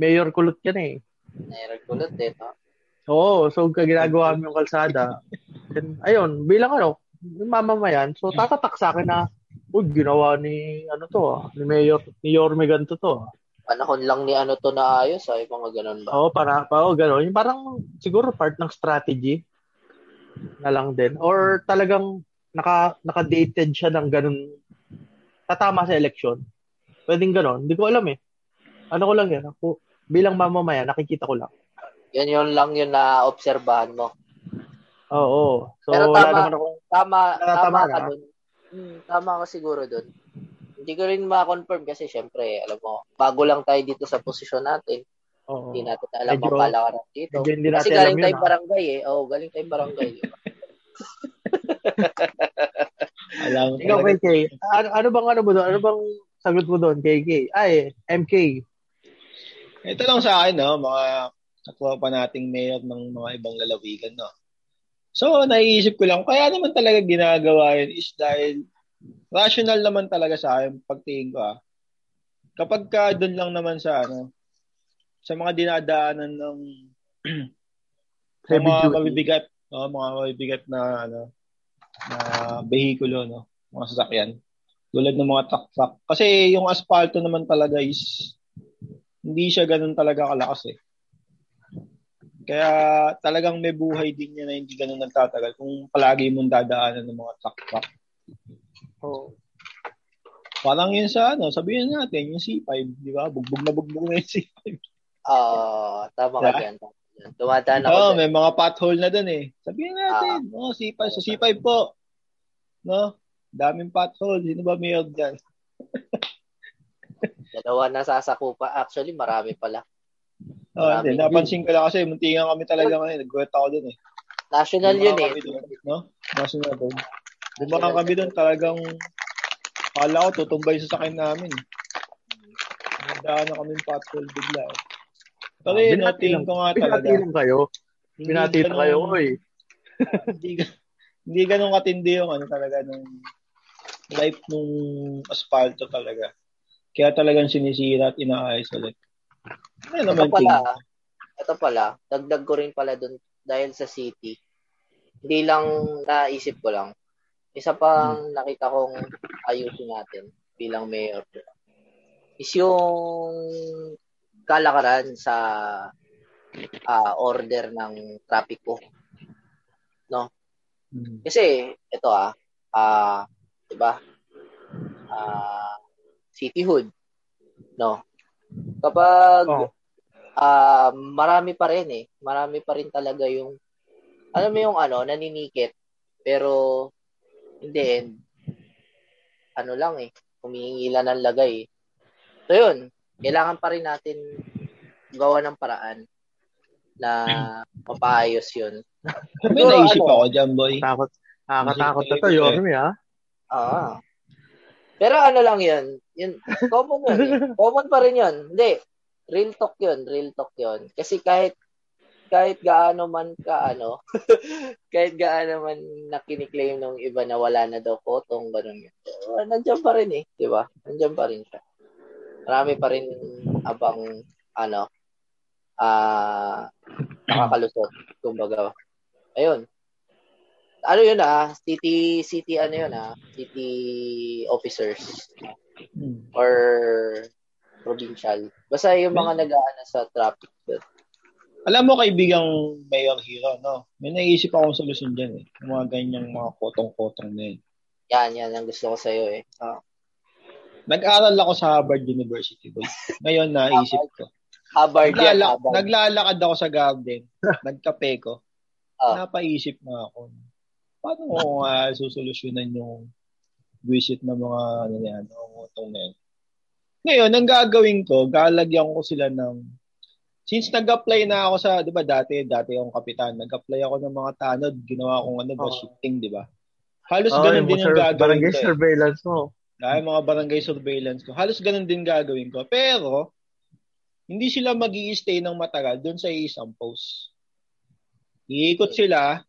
Mayor kulot ka na eh. Nairegulot din, no? Oo, so ginagawa mo yung kalsada. Then, ayun, bilang ano, mamamayan, so tatatak sa akin na, uy, ginawa ni, ano to ah, ni Mayor, ni Yorme ganito to. Panahon lang ni ano to na ayos, ay mga ganun ba? Oo, para, pa, oh, gano'n. Yung parang, siguro part ng strategy na lang din. Or talagang, naka, naka-dated siya ng ganun, tatama sa election. Pwedeng gano'n. Hindi ko alam eh. Ano ko lang yan. Ako, bilang mamamayan, nakikita ko lang. Yan yun lang yun na obserbahan mo. Oo. So, Pero tama. naman akong, Tama, tama tama ka dun. Hmm, tama ka siguro dun. Hindi ko rin ma-confirm kasi syempre, alam mo, bago lang tayo dito sa posisyon natin. oo. Hindi natin alam Medyo- ang kalakaran dito. medyo hindi Kasi natin galing alam tayong yun, ah. barangay eh. Oo, galing tayong barangay. Alam ko Ikaw. KK, ano, ano bang ano mo doon? Ano bang sagot mo doon, KK? Ay, MK. Ito lang sa akin, no, mga nakuha pa nating mayor ng mga ibang lalawigan, no. So, naiisip ko lang, kaya naman talaga ginagawa yun is dahil rational naman talaga sa akin pagtingin ko, ah. Kapag ka doon lang naman sa, ano, sa mga dinadaanan ng sa mga mabibigat, no, mga mabibigat na, ano, na behikulo, no, mga sasakyan. Tulad ng mga truck-truck. Kasi yung asfalto naman talaga is hindi siya ganun talaga kalakas eh. Kaya talagang may buhay din niya na hindi ganun nagtatagal kung palagi mong dadaanan ng mga truck-truck. Oo. Parang yun sa ano, sabihin natin, yung C5, di ba? Bugbog na bugbog na yung C5. Oo, dyan. tama ka dyan. Tumadaan ako Oo, dyan. may mga pothole na dun eh. Sabihin natin, oh, C5, sa C5 po. No? Daming pothole. Sino ba mayor dyan? Dalawa na sasakupa. Actually, marami pala. Oh, hindi. Napansin ko lang kasi muntingan kami talaga ngayon. Nag-wet ako dun eh. National yun eh. kami dun, no? National dun. Dumaan kami dun talagang kala ko tutumbay sa sakay namin. Nagdaan na kami pothole bigla eh. Pero Ah, yun, binati tingin lang- ko nga talaga. Binati lang kayo. Binati lang ganun- kayo, oy. hindi, hindi ganun katindi yung ano talaga nung life nung asfalto talaga. Kaya talagang sinisira at inaayos ulit. Ano Ito naman ting? pala, ito pala, dagdag ko rin pala dun dahil sa city. Hindi lang naisip ko lang. Isa pang nakita kong ayusin natin bilang mayor is yung kalakaran sa ah, order ng trapiko. Hmm. Kasi ito ah, ah, 'di ba? Ah, cityhood. No. Kapag Oh. ah, marami pa rin eh. Marami pa rin talaga yung alam mo yung ano, naninikit pero in the end ano lang eh, humihingi lang ng lagay. eh. So yun, kailangan pa rin natin gawa ng paraan na mapaayos yun. Naisip ano, ako dyan, boy. Takot. Nakakatakot na to, Yorme, ha? Ah. Pero ano lang yun, yun common yun. Eh. Common pa rin yun. Hindi, real talk yun, real talk yun. Kasi kahit kahit gaano man ka ano, kahit gaano man nakiniklaim ng iba na wala na daw potong ganun yun. So, nandiyan pa rin eh, di ba? Nandiyan pa rin siya. Marami pa rin abang ano, ah nakakalusot, kumbaga. Ayun. Ano yun ah, city, city ano yun ah, city officers Hmm. or provincial. Basta yung mga nag-aano sa traffic doon. Alam mo, kaibigang Mayor Hero, no? May naisip akong solusyon dyan, eh. Yung mga ganyang mga kotong-kotong na yun. Yan, yan ang gusto ko sa iyo eh. Ah. Nag-aral ako sa Harvard University, boy. Ngayon, naisip ko. Harvard yan, Naglala- Harvard. naglalakad ako sa garden. Nagkape ko. Ah. Napaisip na ako. Paano ko uh, susolusyonan yung visit ng mga ano yan, mga utong na yan. Ngayon, ang gagawin ko, galagyan ko sila ng Since nag-apply na ako sa, 'di ba, dati, dati akong kapitan, nag-apply ako ng mga tanod, ginawa kong ano, ba, Oo. shifting, 'di ba? Halos Oh, ganun yung din yung gagawin barangay ko. Eh. surveillance mo. Dahil mga barangay surveillance ko. Halos ganun din gagawin ko. Pero, hindi sila mag stay ng matagal doon sa isang post. Iikot sila,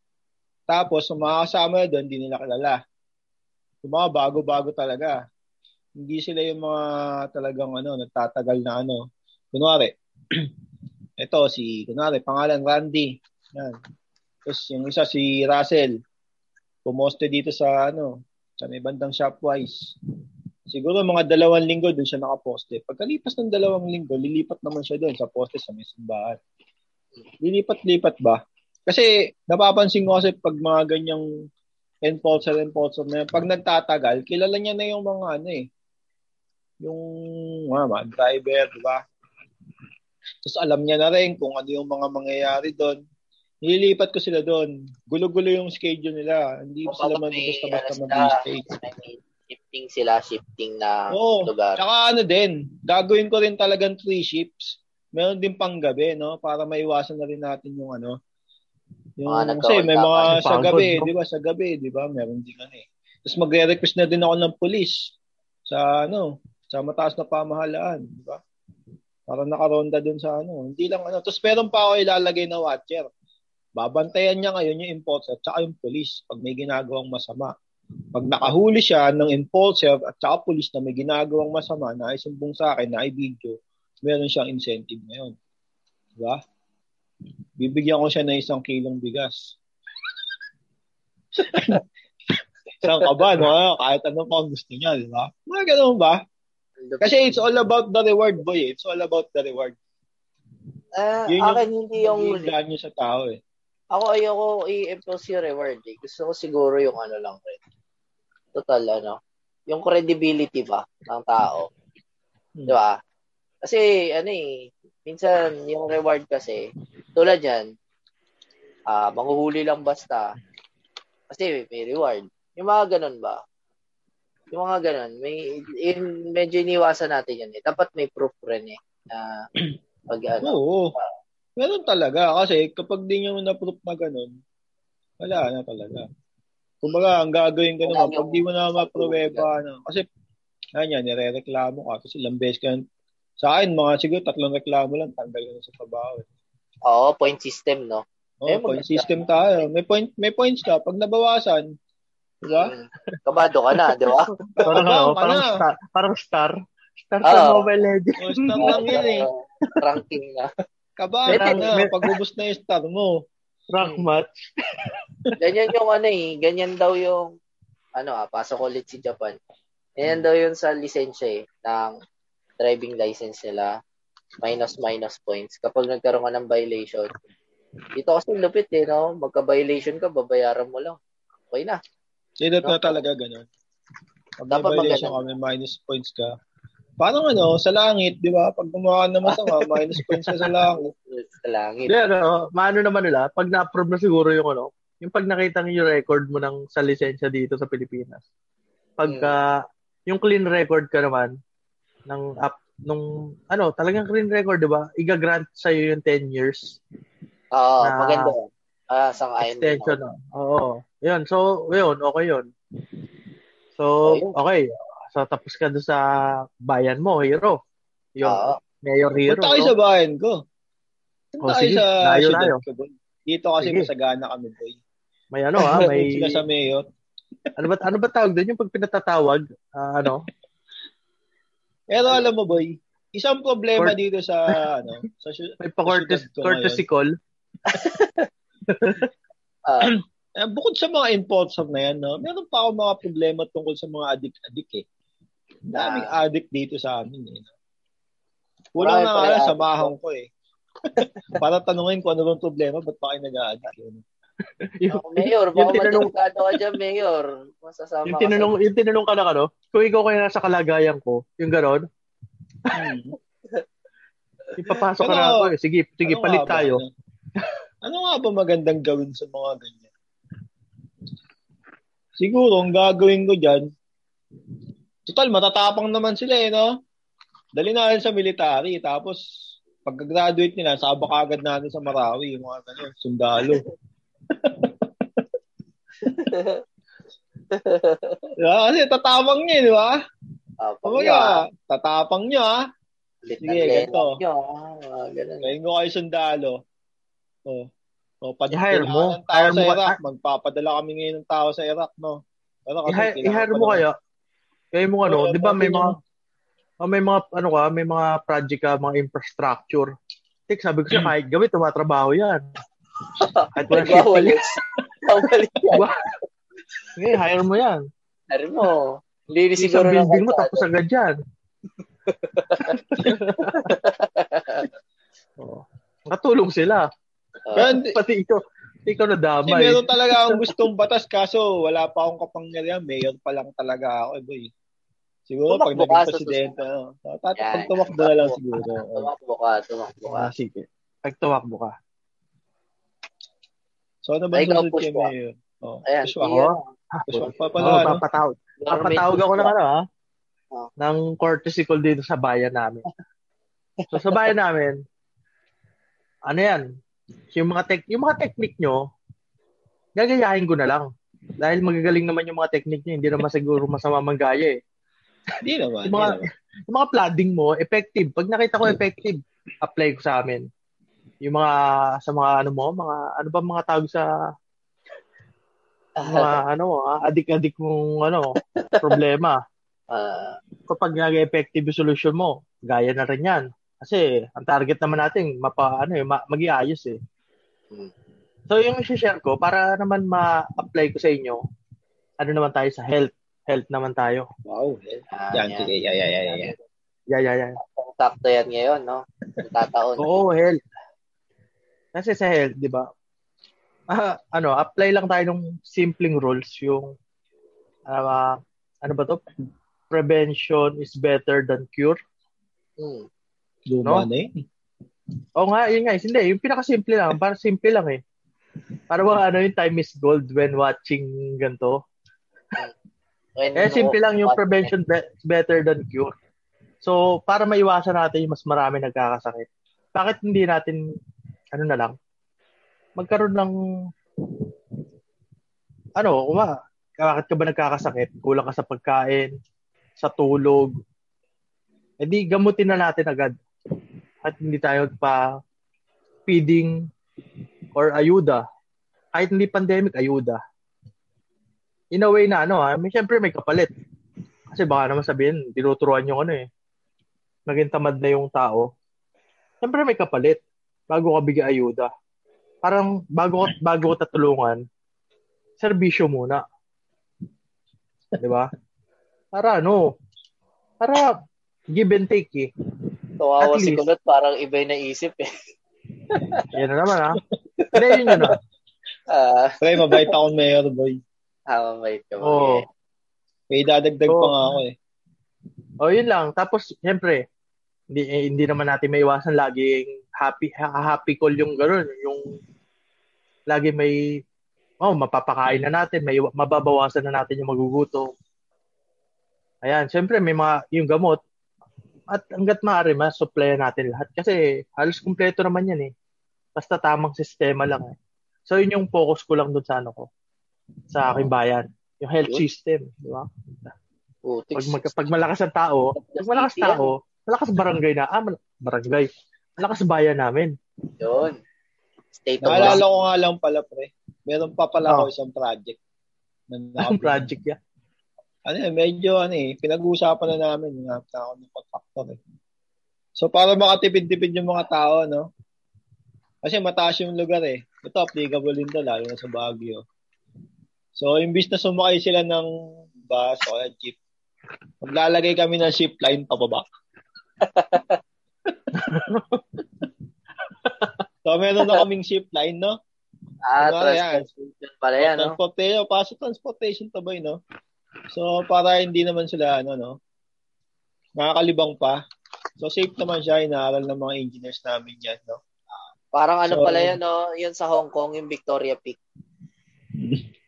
tapos yung mga kasama doon, hindi nila kilala. Yung mga bago-bago talaga. Hindi sila yung mga talagang ano, nagtatagal na ano. Kunwari, ito si, kunwari, pangalan Randy. Yan. Tapos yung isa si Russell. Pumoste dito sa ano, sa may bandang Shopwise. Siguro mga dalawang linggo doon siya nakaposte. Pagkalipas ng dalawang linggo, lilipat naman siya doon sa poste sa may simbahan. Lilipat-lipat ba? Kasi napapansin ko kasi pag mga ganyang enforcer, enforcer na yan, pag nagtatagal, kilala niya na yung mga ano eh. Yung mga, mga driver, di ba? Tapos alam niya na rin kung ano yung mga mangyayari doon. Nililipat ko sila doon. Gulo-gulo yung schedule nila. Hindi Kung sila may, basta-basta mag-stay. mean, shifting sila, shifting na Oo. lugar. Tsaka ano din, gagawin ko rin talagang three shifts. Meron din pang gabi, no? Para maiwasan na rin natin yung ano. Yung, Mga kasi may mga sa gabi, di ba? Sa gabi, di ba? Meron din ano eh. Tapos magre-request na din ako ng police sa ano, sa mataas na pamahalaan, di ba? Para nakaronda dun sa ano. Hindi lang ano. Tapos meron pa ako ilalagay na watcher. Babantayan niya ngayon yung enforcer at saka yung police pag may ginagawang masama. Pag nakahuli siya ng enforcer at saka police na may ginagawang masama na isumbong sa akin na i-video, meron siyang incentive ngayon. Diba? Bibigyan ko siya ng isang kilong bigas. Saan ka ba, no? Kahit ano pa ang gusto niya, di ba? Mga ganun ba? Kasi it's all about the reward, boy. It's all about the reward. Ah, Yun yung- akin hindi yung Yung niya sa tao, eh. ako ayoko i-impose yung reward eh. Gusto ko siguro yung ano lang rin. Total ano, yung credibility ba ng tao. Hmm. Di ba? Kasi ano eh, minsan yung reward kasi tulad yan, ah manghuhuli lang basta. Kasi may reward. Yung mga ganun ba? Yung mga ganun, may in, medyo iniwasan natin yan eh. Dapat may proof rin eh na pag ano. Oo. Meron talaga. Kasi kapag di nyo na-proof na ganun, wala na talaga. Kumbaga, ang gagawin ko naman, pag di mo na mapruweba, ano, kasi, yan yan, nire-reklamo ka. Kasi ilang beses ka, sa akin, mga siguro tatlong reklamo lang, tanggal ka na sa trabaho. eh. Oo, point system, no? Oh, Eh, point system tayo. May point may points ka pag nabawasan, di ba? Mm. Kabado ka na, di ba? Parang, ano, ka parang, star, parang star. Star sa Mobile Legends. O, star lang yan eh. Ranking na. Kabahan ka na pag ubos na yung star mo. Rank match. Ganyan yung ano eh, ganyan daw yung ano ah, pasok ulit si Japan. Ganyan daw yun sa lisensya eh, ng driving license nila. Minus minus points kapag nagkaroon ka ng violation. Dito kasi lupit eh, no? Magka-violation ka, babayaran mo lang. Okay na. Dito na talaga ganun. Pag may Dapat violation ka, may minus points ka. Parang ano, sa langit, di ba? Pag gumawa ka ng masama, minus points ka sa langit. Sa langit. Hindi, ano, maano naman nila, pag na-approve na siguro yung ano, yung pag nakita yung record mo ng sa lisensya dito sa Pilipinas. Pagka, yung clean record ka naman, ng up, nung, ano, talagang clean record, di ba? Iga-grant sa'yo yung 10 years Oo, Na- maganda. Ah, sang ayon din extension. no? Oo. Yun, so, yun, okay yun. So, okay. So, tapos ka doon sa bayan mo, hero. Yung Oo. mayor hero. Punta kayo no? sa bayan ko. Punta Oh, kayo sige. sa Layo, layo. ko. Dito kasi Sige. masagana kami, boy. May ano ha, may... Sila sa mayor. ano ba ano ba tawag doon yung pag pinatatawag ah, ano Pero alam mo, boy, isang problema Court- dito sa, ano, sa, may pa courtesy, courtesy call Ah, eh, bukod sa mga enforcer na yan, no, meron pa ako mga problema tungkol sa mga adik-adik eh. Ang Daming addict dito sa amin eh. Marami na nga samahan ko eh. Para tanungin ko ano bang problema, ba't pa kayo nag-addict yun? yung, oh, Mayor, yung baka tinanong madelikado ka dyan, Mayor. Masasama yung ka tinanong yung tinanong ka na ano kung ikaw kaya nasa kalagayan ko yung ganon Hmm. ipapasok ka Pero, na ako eh sige sige Ano palit ba, tayo ano? Ano nga ba magandang gawin sa mga ganyan? Siguro, ang gagawin ko dyan, total, matatapang naman sila eh, no? Dali natin sa military, tapos pagka-graduate nila, sabak agad natin sa Marawi, yung mga ganyan, sundalo. Diba? Kasi tatapang niya, di ba? Ah, Kumbaga, tatapang niya, ah. Sige, ganito. ah, ganun. Ngayon ko kayo sundalo. Oh. Oh, pag I-hire mo. ng tao Hire mo. Iraq, magpapadala kami ngayon ng tao sa Iraq, no? Pero kasi i-hire, mo kaya kaya mo ano di ba may mga oh, may mga ano ka may mga project ka mga infrastructure Tik, sabi ko siya kahit gawin tumatrabaho yan kahit wala yun. Bawal yan. Sige, hire mo yan Ano mo? Isang siguro ng building mo tapos agad yan oh. Nakatulong sila. Ah, Pero hindi- Pati ikaw, ikaw na Kasi damay. meron talaga akong gustong batas kaso wala pa akong kapangyarihan. Mayor pa lang talaga ako, eh, boy. Siguro pag Tumakbo naging ka sa presidente, ano, tat- Yan. pag tumakbo na lang siguro. Oo. Tumakbo ka, tumakbo ka. Ah, sige. Pag tumakbo ka. So ano ba Ay, susunod kay. Mayor? Oh, Ayan, Pushpa si, ako. ano, Pushpa pa Oo, pala, no? papatawag. Papatawag ako ng ano ha? Oh. Ng courtesy call dito sa bayan namin. So sa bayan namin, ano yan? Yung mga tek yung mga technique nyo, gagayahin ko na lang. Dahil magagaling naman yung mga technique nyo, hindi naman siguro masama manggaya eh. Hindi naman. Yung mga, naman. yung mga flooding mo, effective. Pag nakita ko effective, apply ko sa amin. Yung mga, sa mga ano mo, mga, ano ba mga tawag sa, mga ano, ah, adik-adik mong, ano, problema. Ah, Kapag nag-effective yung solution mo, gaya na rin yan. Kasi, ang target naman natin, mapa, ano, eh, ma- mag-iayos eh. Hmm. So, yung share ko, para naman ma-apply ko sa inyo, ano naman tayo sa health. Health naman tayo. Wow. ah, Yan, sige. Yeah, yeah, yeah, yeah. Yeah, yeah, yeah. Sakto yan ngayon, no? Tataon. Oo, health. Kasi sa health, di ba? Ah, ano, apply lang tayo ng simpleng rules yung ah, ano ba to? Prevention is better than cure. Hmm. Luma No? na yun. Oo nga, yun nga. Hindi, yung pinaka-simple lang. Para simple lang eh. Para bang ano yung time is gold when watching ganito. When Eh, simple lang yung prevention be- is better than cure. So, para maiwasan natin yung mas marami nagkakasakit. Bakit hindi natin, ano na lang, magkaroon ng, ano, kuma, bakit ka ba nagkakasakit? Kulang ka sa pagkain, sa tulog. Eh di, gamutin na natin agad. At hindi tayo pa feeding or ayuda. Kahit hindi pandemic, ayuda. In a way na ano ha, may syempre may kapalit. Kasi baka naman sabihin, tinuturuan yung ano eh. Naging tamad na yung tao. Syempre may kapalit bago ka bigyan ayuda. Parang bago bago ka tatulungan, serbisyo muna. 'Di ba? Para ano? Para give and take eh. Kawawa si. Kulot, parang iba yung naisip eh. Yan na naman ha. Hindi, yun yun ah. Ah, Pre, mabait akong mayor, boy. ah, mabait ka. Oo. Oh. May dadagdag pa Oo. nga ako eh. O, yun lang. Tapos, syempre, hindi, eh, hindi naman natin may iwasan laging happy, ha- happy call yung gano'n. Yung lagi may, oh, mapapakain na natin, may mababawasan na natin yung magugutom. Ayan, syempre may mga, yung gamot, at hanggat maaari, ma-supply natin lahat. Kasi halos kumpleto naman yan eh. Basta tamang sistema lang eh. So, yun yung focus ko lang dun sa ano ko. Sa aking bayan. Yung health Yun. system. Di ba? Putik. Pag, mag, pag malakas ang tao, pag malakas tao, malakas barangay na, ah, mal- barangay. Malakas bayan namin. Yun. State of Naalala ko nga lang pala, pre. Meron pa pala ako Oh. isang project. Na project yan. Ano eh, medyo ano eh, pinag-uusapan na namin, na ako ng contractor eh. So, para makatipid-tipid yung mga tao, no? Kasi mataas yung lugar eh. Ito, applicable din to, lalo na sa Baguio. So, imbis na sumakay sila ng bus o jeep, maglalagay kami ng zip line pababa. so, meron na kaming zip line, no? Ah, yan? transportation pala yan, no? Transportation, pasok transportation to boy, no? So, para hindi naman sila, ano, no? Nakakalibang pa. So, safe naman siya. Inaaral ng mga engineers namin yan, no? Parang ano So- pala yan, no? Yun sa Hong Kong, yung Victoria Peak.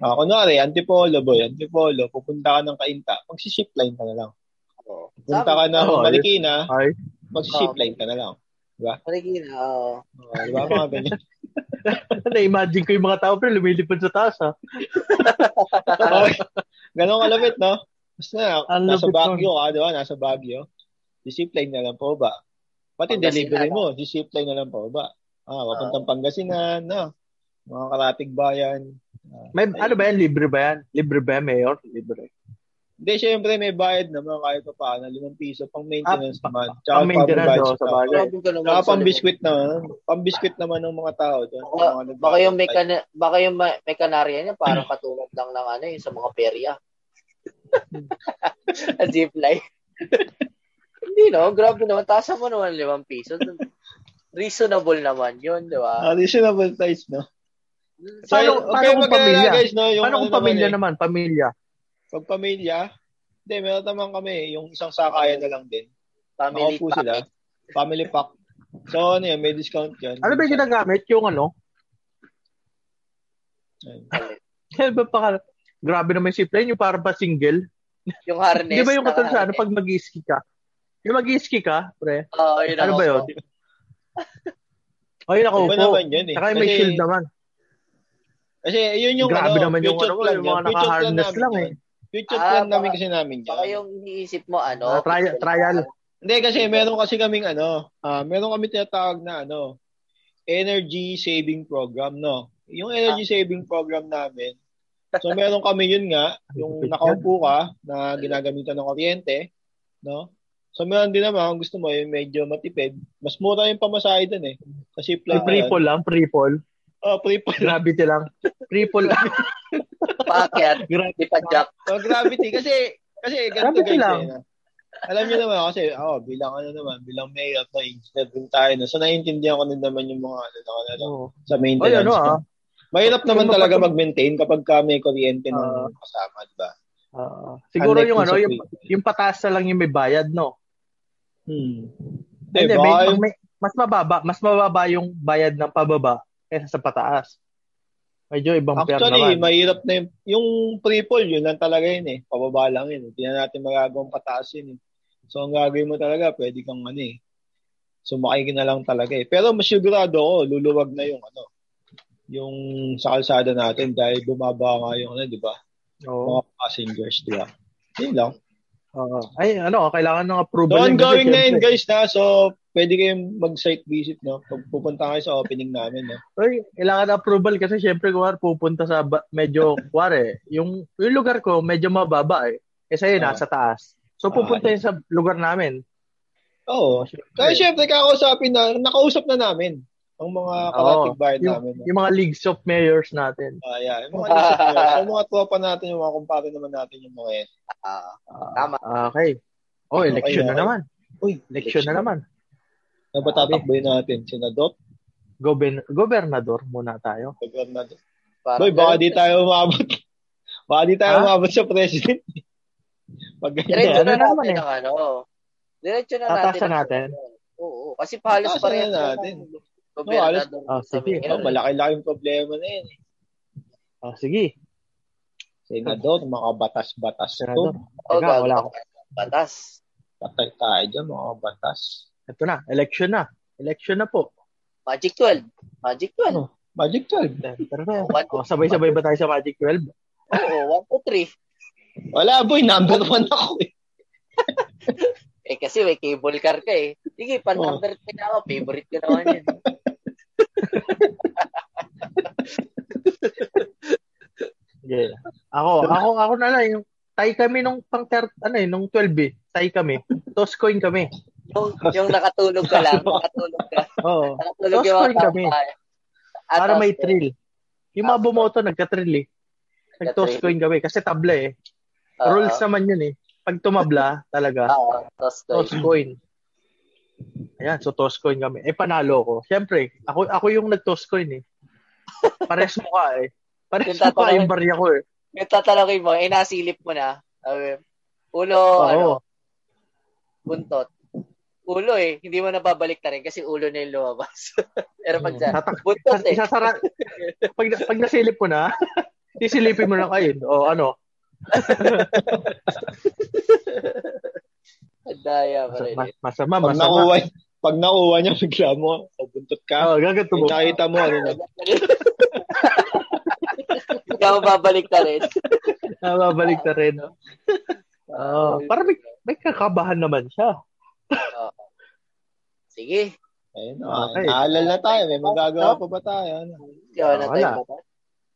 Ah, kunwari, Antipolo, boy. Antipolo, pupunta ka ng Kainta, magsisip line ka na lang. Oo. Pupunta ka ng Marikina, Oo. line ka na lang. Marikina, oo. Oh, di ba, mga ganyan? na-imagine ko yung mga tao, pero lumilipad sa taas, ha? okay. Ganon kalapit, no? Basta, Ang nasa lupit Baguio ka, di ba? Nasa Baguio. Zip line na lang po ba? Pati delivery mo, zip line na lang po ba? Ah, papuntang Pangasinan, no? Mga karatig bayan. Ah, May, ay- ano ba yan? Libre ba yan? Libre ba yan, Mayor? Libre. Hindi, syempre may bayad naman kahit pa paano. Limang piso pang maintenance Ah, naman. pang maintenance, oh, sa bagay. Grabe ka naman Saka sa pang biskwit naman. Pang biskwit naman ng mga tao doon. Baka, Mga baka yung mekana, baka yung ma- mekanarya niya parang katulad lang ng ano yung sa mga perya. Zip line. Hindi no, grabe naman. Tasa mo naman limang piso. Reasonable naman yun, di ba? Ah, reasonable price, no? So, Paano- okay, paano kung pamilya? guys, no? Yung Paano ano kung pamilya naman, naman? Pamilya. Pag pamilya, hindi, meron naman kami, yung isang sakayan na lang din. Family Nakaupo sila. package. Family pack. So, ano yun, may discount yan. Ano ba yung ginagamit? Yung ano? Ayun. Kaya ba pa Grabe naman yung zipline, yung parang pa single. Yung harness. Di ba yung katulad sa ano, pag mag-ski ka? Yung mag-ski ka, pre? Oo, yun Ano ako. ba yun? O, yun ako po. naman yun eh. Saka yung may shield naman. Kasi yun yung Grabe ano, naman yung ano, plan yung mga naka-harness lang eh. Future Ah, plan namin baka- kasi namin yan. Baka yung iniisip mo, ano? Ah, trial, trial. Hindi kasi meron kasi kaming ano, ah meron kami tinatawag na ano, energy saving program, no. Yung energy Ah. saving program namin. So meron kami yun nga, yung nakaupo ka na ginagamitan ng kuryente, no. So meron din naman kung gusto mo yung medyo matipid, mas mura yung pamasahe dun eh. Kasi plan pre-pull lang, pre-pull. Oh, pre-pull. Gravity lang. Pre-pull lang. Paakyat, Gravity di pa jack. Oh, gravity kasi kasi ganito Gravity guys. lang. Eh? Alam niyo naman kasi oh, bilang ano naman, bilang mayor na engineer din tayo. No? So naiintindihan ko din naman yung mga ano, ano, ano sa Ay, maintenance. ano ah. Mahirap naman Kung talaga mapag- mag-maintain kapag ka may kuryente ng Ah. kasama, di ba? Ah, siguro yung ano, yung, yung pataas na lang yung may bayad, no? Hmm. Hindi, Eh, may, may- mas mababa, mas mababa yung bayad ng pababa kaysa sa pataas. Medyo ibang pair Actually, naman. mahirap na yung, yung pre-pull, yun lang talaga yun eh. Pababa lang yun. Hindi na natin magagawang pataas yun eh. So, ang gagawin mo talaga, pwede kang ano eh. Sumakay ka na lang talaga eh. Pero mas sigurado ako, luluwag na yung ano, yung sa kalsada natin dahil bumaba nga yung ano, di ba? Oo. Mga passengers, di ba? Yun lang. Oo. Ay, ano, kailangan ng approval. So, ongoing na yun, syempre- guys, na. So, pwede kayong mag-site visit, no? Pag pupunta kayo sa opening namin, no? Ay, kailangan ng approval kasi syempre kung pupunta sa ba- medyo, kuwari, yung, yung lugar ko medyo mababa eh. Eh sa'yo, Ah. nasa taas. So, pupunta yun sa lugar namin. Oo. Kaya syempre, kakausapin na, nakausap na namin ang mga karating bayan yung, namin. No? yung mga leagues of mayors natin. Ah, yeah. Yung mga lisip nyo. So, mga tropa natin, yung mga kumpare naman natin yung mga yan. Ah, Ah, Tama. Okay. Oh, election Okay, na okay. naman. Uy, Election na naman. Ano ba tatakboy natin? Senador? Goben gobernador muna tayo. Gobernador? parang Boy, baka di tayo umabot. baka di tayo Ha? umabot sa president. Pag Diretso Ano na naman natin eh. ang ano. Diretso na natin. Tatasan ang- natin. Oo, kasi pahalos Tatasan pa rin na natin. Gobernador. Oh, sige. Oh, malaki-laking problema na yan. eh. Oh, sige. Senador, mga batas-batas Senador. to. Oh, Teka, wala ako. Batas. Patay tayo dyan, mga batas. Ito na, election na. Election na po. Magic 12. Magic 12. Ano? Magic 12. Tara na. Oh, sabay-sabay ba tayo sa Magic 12? Oo, 1 to 3. Wala, boy. Number one ako eh. Eh kasi may cable car ka eh. Sige, pan Oh. number 10 ako. Favorite ko naman yun. Yeah. Ako, ako, ako na lang. Yung, tay kami nung pang ter, ano eh, nung 12 eh. Tay kami. Toss coin kami. Yung, yung nakatulog ka lang. Nakatulog ka. Oo. Nakatulog Toss coin kami. Ah, Para may thrill. Yung mga bumoto, nagka-thrill eh. Nag-toss coin kami. Kasi table eh. Oo. Rules naman yun eh. Pag tumabla, talaga. Oo, toss coin. Toss coin. Ayan, so toss coin kami. Eh, panalo ko. Siyempre, ako, ako yung nag-toss coin eh. Pares mo ka eh. Pares mo ka yung barya ko eh. Yung tatalogin mo, eh, nasilip mo na. Sabi, ulo, ano, Oo. buntot. Ulo eh, hindi mo nababalik na rin kasi ulo na yung lumabas. Pero pag dyan, Tatak- buntot eh. Isasara, pag, pag nasilip mo na, isilipin mo na kayo. O ano, daya pa rin. mas- masama, Pag masama. nakuha, pag nakuha niya, bigla mo, pabuntot ka. Oh, gaganto mo. Nakita mo, ano na. Hindi ako babalik na rin. Ah, babalik na rin. Oh, para may, may kakabahan naman siya. Sige. Ayun, Okay. okay. naalala na tayo. May magagawa pa ba tayo? Ano? Yun, na Wala. tayo.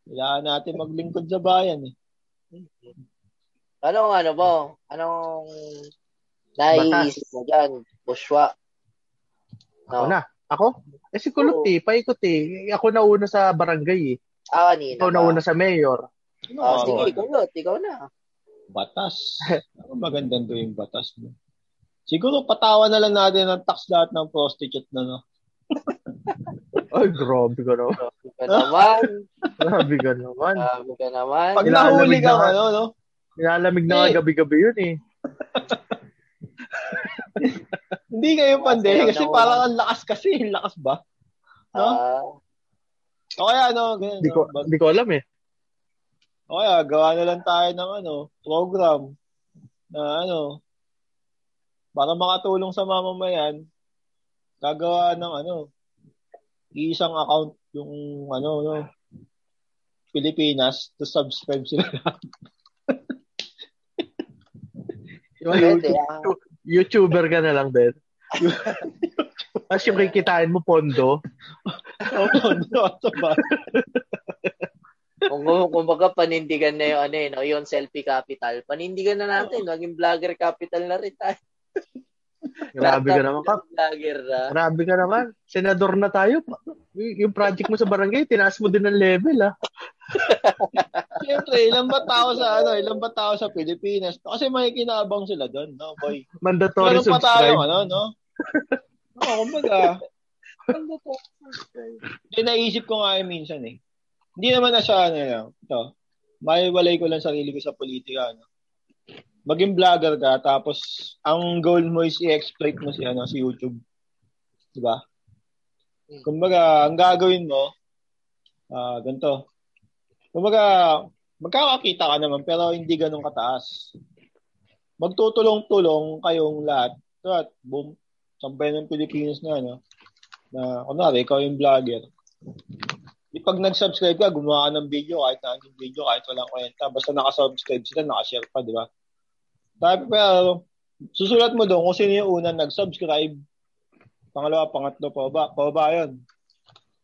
Kailangan natin maglingkod sa bayan eh. Anong ano mo? Anong naiisip mo dyan? Bushwa. Ako No. na. Ako? Eh si Kulot eh, paikot eh. Ako nauna sa barangay eh. Ah, kanina. Ikaw ba? nauna sa mayor. Ano, Ah, ano, sige, ano? ikaw na. Ikaw na. Batas. Ano magandang to yung batas mo? Siguro patawa na lang natin ng tax lahat ng prostitute na no. Ay, grabe ka naman. Grabe ka naman. Grabe ka naman. Grabe ka naman. Pag nahuli ka, na- ano, no? Nilalamig na Eh. gabi-gabi yun eh. Hindi kayo pande Masaya kasi na parang ang lakas kasi. Ang lakas ba? No? Ah, O kaya ano, ganyan. Hindi ko, no? Ko alam eh. O kaya, gawa na lang tayo ng ano, program na ano, para makatulong sa mamamayan, gagawa ng ano, isang account yung ano, no, Pilipinas to subscribe sila. Yung ah. YouTuber ka na lang din. Tapos yung kikitain mo pondo. Opo, no, sa ba? Kung kumbaga panindigan na yung ano eh, no, yung selfie capital. Panindigan na natin, maging vlogger capital na rin tayo. Grabe ka naman ka. Vlogger na. Grabe ka naman. Senador na tayo. Yung project mo sa barangay, tinaas mo din ng level ah. Siyempre, ilan ba tao sa ano, ilan ba tao sa Pilipinas? Kasi may kinabang sila doon, no, boy. Mandatory Meron pa tayo, subscribe. ano, no? Oo, kumbaga, Hindi, naisip ko nga yun minsan eh. Hindi naman na siya, ano, ano, ito, maiwalay ko lang sarili ko sa politika, ano. Maging vlogger ka, tapos, ang goal mo is i-exploit mo si, ano, si YouTube. Diba? Kumbaga, ang gagawin mo, ah, ganito. Kumbaga, magkakakita ka naman, pero hindi ganun kataas. Magtutulong-tulong kayong lahat. Lahat, boom, sampay ng Pilipinas na, ano, na, kunwari, ikaw yung vlogger. Di pag nag-subscribe ka, gumawa ka ng video, kahit na anong video, kahit walang kwenta, basta nakasubscribe sila, nakashare pa, di ba? Sabi pero, susulat mo doon kung sino yung unang nag-subscribe. Pangalawa, pangatlo, pa ba? Pa ba yun?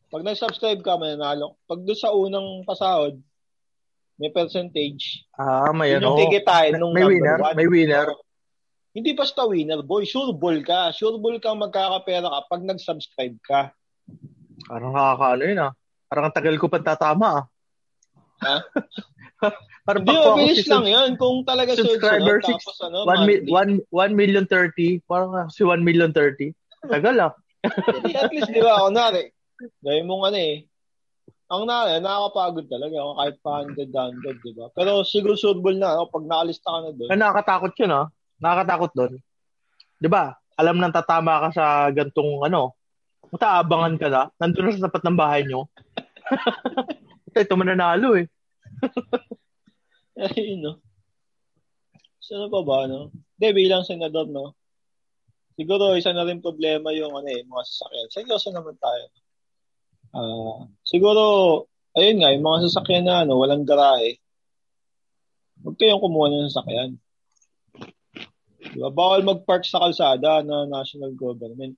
Pag nag-subscribe ka, mananalo. Pag doon sa unang pasahod, may percentage. Ah, may Yun ano. yung tikitain nung may winner, one. may winner. Hindi basta winner, boy. Sure ball ka. Sure ball kang magkakapera ka pag nag-subscribe ka. Parang nakakaano yun ah. Parang ang tagal ko pa tatama ah. Ha? Parang Hindi, mabilis si lang yan. Kung talaga subscriber sunod-sunod, six- tapos ano, 1, mi- monthly. 1, 1 million 30. Parang si 1 million 30. Tagal ah. At least, di ba, kunwari, gawin mong ano eh, ang na, nakakapagod talaga ako kahit pa 100, 100, di ba? Pero siguro suitable na, no? pag nakalista ka na doon. Ay, nakakatakot yun ah. Nakakatakot doon. Di ba? Alam nang tatama ka sa gantong ano. Mataabangan ka na. Nandun na sa tapat ng bahay nyo. Ito mananalo eh. Ayun, no? Sino pa ba, no? Hindi, bilang senador, no? Siguro, isa na rin problema yung, ano eh, mga sasakyan. Seryoso naman tayo. Ah, siguro, ayun nga, yung mga sasakyan na, ano, walang garahe. Huwag kayong kumuha ng sasakyan. Diba? Bawal mag-park sa kalsada na national government.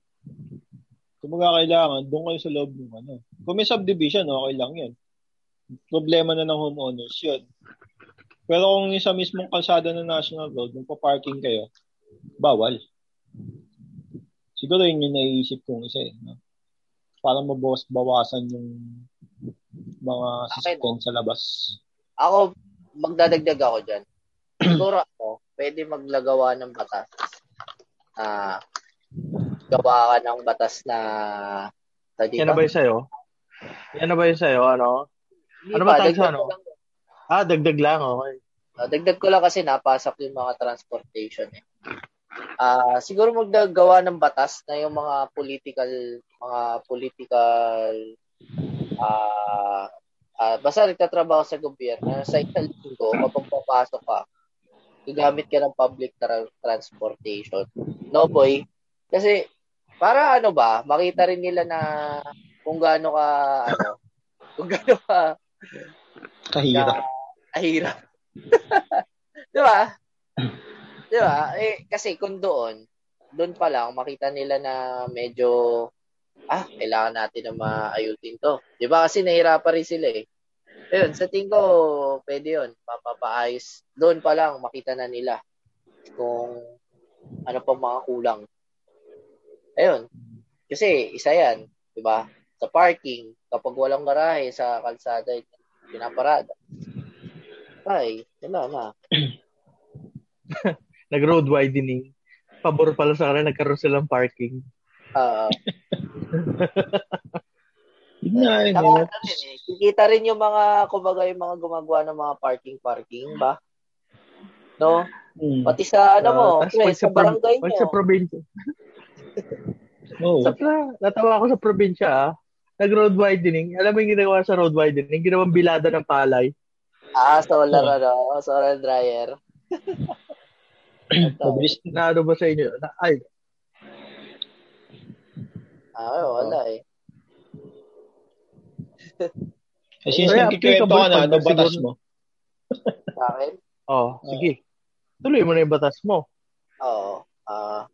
Kung mga kailangan, doon kayo sa loob ng ano. Kung may subdivision, okay lang yan. Problema na ng homeowners yun. Pero kung yung sa mismong kalsada ng national road, kung pa-parking kayo, bawal. Siguro yun yung naiisip kong isa eh. No? Para mabawas bawasan yung mga sasakyan sa labas. Ako, magdadagdag ako dyan. Siguro ako, pwede maglagawa ng batas. Ah, gawa ka ng batas na sa Yan na ba yung sa'yo? Yan na ba yung sa'yo? Ano? ano ba tawag sa ano? Ah, dagdag lang. Okay. Uh, dagdag ko lang kasi napasok yung mga transportation eh. Ah, siguro magdagawa ng batas na yung mga political mga political ah ah basta nagtatrabaho sa gobyerno sa isang linggo kapag papasok ka gagamit ka ng public tra- transportation. No boy. Kasi para ano ba, makita rin nila na kung gaano ka ano, kung gaano ka Kahirap. ahirap. 'Di ba? 'Di ba? Eh kasi kung doon, doon pa lang makita nila na medyo ah, kailangan natin na maayusin to. 'Di ba? Kasi nahirapan rin sila eh. Ayun, sa tingin ko, pwede yun. Papapaayos. Doon pa lang, makita na nila kung ano pa mga kulang. Ayun. Kasi, isa yan. 'di ba? Sa parking, kapag walang garahe sa kalsada, pinaparada. Ay, wala na. Nag-road widening. Pabor pala sa kanila, nagkaroon silang parking. Ah, yun. ano rin eh, kikita rin yung mga, kumbaga yung mga gumagawa ng mga parking-parking ba? No? Hmm. Pati sa ano mo, Ah, tas pre, pag sa pro- barangay nyo. sa probinsya. Oo. Sa natawa ako sa probinsya ah. Nag-road widening. Alam mo yung ginagawa sa road widening? Ginawang bilada ng palay. Ah, solar ano, solar dryer. Mabilis. Na ano ba sa inyo? Na, ay, Ah, wala eh. Eh, since Kaya nagkikwento ka na, ano batas mo? Sa akin? oh, sige. Tuloy mo na yung batas mo. Oo. Ah,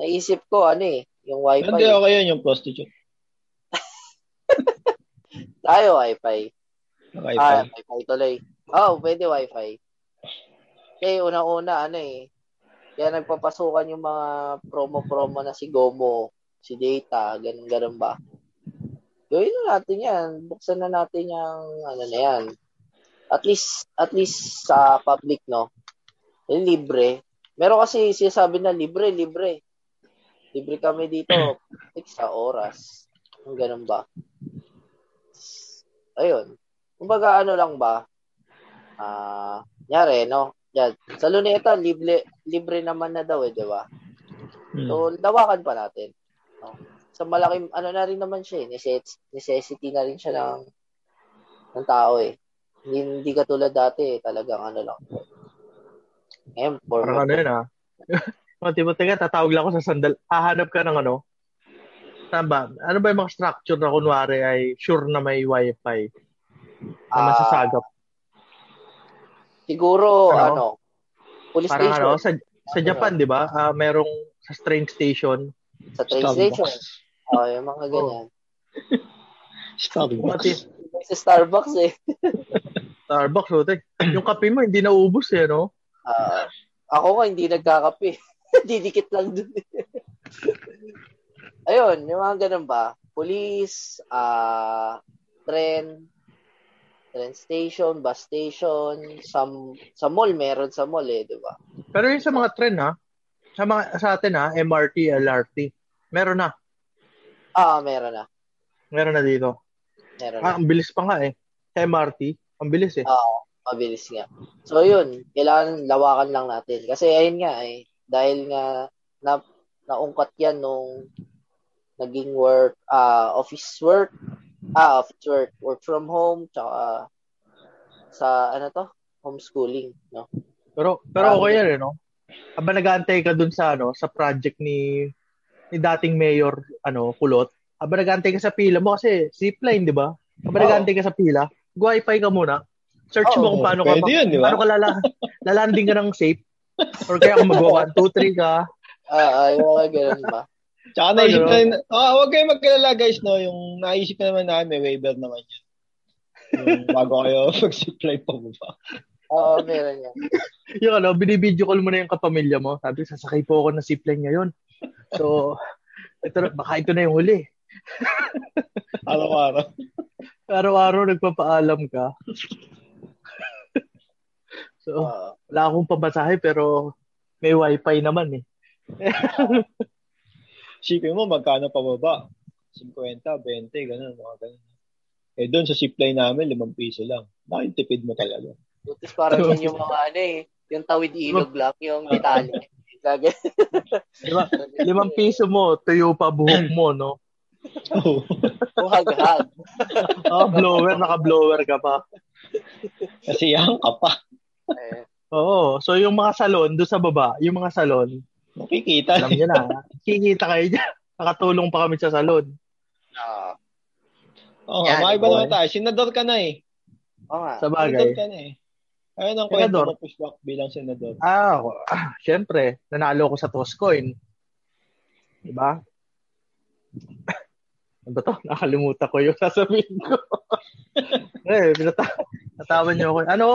naisip ko ano eh, yung wifi. Hindi, okay yun yung prostitute. Tayo wifi. Okay, Ah, wifi tuloy. Oh, pwede wifi. Eh, unang-una, ano eh. Kaya nagpapasukan yung mga promo-promo na si Gomo, si Data, ganun-ganun ba. Gawin na natin yan. Buksan na natin yung, ano na yan. At least, at least sa public, no? Eh, libre. Meron kasi sinasabi na libre, libre. Libre kami dito. Sa oras. Yung ganun ba. Ayun. Kumbaga, ano lang ba? Ah, nyari, no? Yan. Sa Luneta, libre, libre naman na daw eh, di ba? Hmm. So, lawakan pa natin. Sa malaking, ano na rin naman siya eh, necess- necessity na rin siya ng, ng tao eh. Hindi, hindi katulad dati eh, talagang ano lang. Ngayon, for Parang ano yun ah. Mga tipo, teka, tatawag lang ako sa sandal. Hahanap ka ng ano? Ba? Ano ba yung mga structure na kunwari ay sure na may wifi na Ah, masasagap? Siguro, Ano? ano, Police Parang station. ano, sa, sa Japan, di ba? Ah, merong sa train station. sa train Starbucks. station. Oh, yung mga ganyan. Starbucks. May Sa Starbucks eh. Starbucks, oh, tek. Yung kape mo, hindi naubos eh, no? Ah, ako nga hindi nagkakape. Didikit lang dun. Ayun, yung mga ganun ba? Police, ah, tren, train station, bus station, sa, sa mall, meron sa mall eh, di ba? Pero yung sa mga tren, ha? Sa, mga, sa atin, ha? MRT, LRT. Meron na. Ah, meron na. Meron na dito. Meron na. Ah, ang bilis pa nga eh. MRT, ang bilis eh. Oo, mabilis nga. So yun, kailangan lawakan lang natin. Kasi ayun nga eh, dahil nga na, naungkat yan nung naging work, ah office work, ah, office work, work from home, tsaka sa ano to, homeschooling, no? Pero pero okay yan eh, no? Aba nag-aantay ka dun sa ano, sa project ni ni dating mayor ano, Kulot. Aba nag-aantay ka sa pila mo kasi zipline, di ba? Aba Oo. nag-aantay ka sa pila. Wi-Fi ka muna. Search mo Oo, kung paano ka pwede yun, di ba? paano ka lala, lalanding ka ng safe. Or kaya kung mag 1, 2, 3 ka. Ah, ah, yung mga ganun ba? Tsaka naisip Ano? na rin, ah, huwag kayo magkalala guys, no? Yung naisip na naman namin, may waiver naman yun. Yung bago kayo mag-supply pa mo ba? Oo, meron yan. Yung ano, binibideo call mo na yung kapamilya mo. Sabi, sasakay po ako ng zipline ngayon. So, ito, na- baka ito na yung huli. Araw-araw. Araw-araw nagpapaalam ka. so, Oo. wala akong pamasahe pero may wifi naman eh. Sipin mo, magkano pa baba? 50, 20, ganun, mga ganun. Eh, doon sa supply namin, 5 piso lang. Nakintipid mo talaga. Butis parang yan yung mga ano eh, yung tawid ilog lang, yung detalye. Gagawin. Diba? Limang piso mo, tuyo pa buhok mo, no? Oo. Buhag-hag. Ah, blower, naka-blower ka pa. Kasi yan ka pa. Eh, Oo. So, yung mga salon, doon sa baba, yung mga salon, Makikita. alam niyo na, kikita kayo dyan. Nakatulong pa kami sa salon. ah, Oo nga, Yan, makiba boy. naman tayo. Senador ka na eh. oo nga. Sa Senador bagay. ka na eh. Ayun ang kwento mo, pushback bilang senador. Ah, ah, syempre, nanalo ko sa Toscoin. Diba? Ano ba to? Nakalimutan ko yung sasabihin ko. eh, pinata- natawa niyo ako. Ano?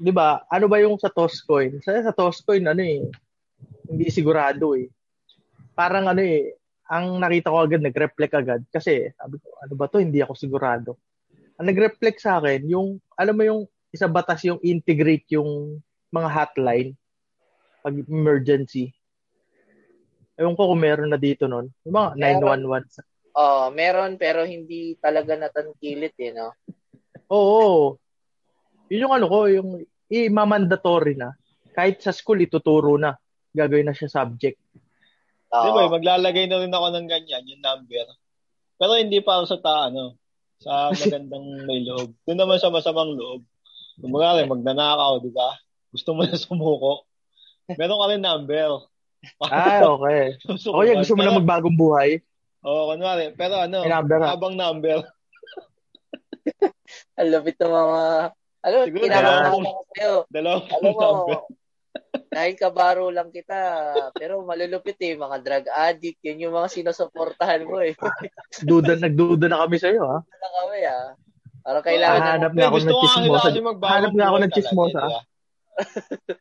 Di ba? Ano ba yung sa Toscoin? Sa, sa Toscoin, ano eh, hindi sigurado eh. Parang ano eh, ang nakita ko agad, nag-reflect agad. Kasi, sabi ko, ano ba to? Hindi ako sigurado. Ang nag-reflect sa akin, yung, alam mo yung isa batas yung integrate yung mga hotline pag emergency. Ewan ko kung meron na dito nun. Yung mga Meron. 911. Oo, meron pero hindi talaga natangkilit eh, no? Oo. Yun yung ano ko, yung i-mandatory na. Kahit sa school, ituturo na. Gagawin na siya subject. Di ba, Oo. maglalagay na rin ako ng ganyan, yung number. Pero hindi pa sa ta, ano, sa magandang may loob. Doon naman sa masamang loob. Kumbaga, magnanakaw, di ba? Gusto mo na sumuko. Meron ka rin number. Ah, okay. Susuko O ka. yan, gusto mo na magbagong buhay? Oo, kunwari. Pero ano, number habang number. Ang lapit ng mga... Alam mo, Siguro kinakamahan dalawang- ako sa'yo. Dalawang Alam mo, dahil kabaro lang kita, pero malulupit eh, mga drug addict, yun yung mga sinusuportahan mo eh. Duda, nagduda na kami sa'yo, ha? Wala kami ah. Parang kailangan Ah, na hanap nga ako ng chismosa. Hanap nga ako ng chismosa.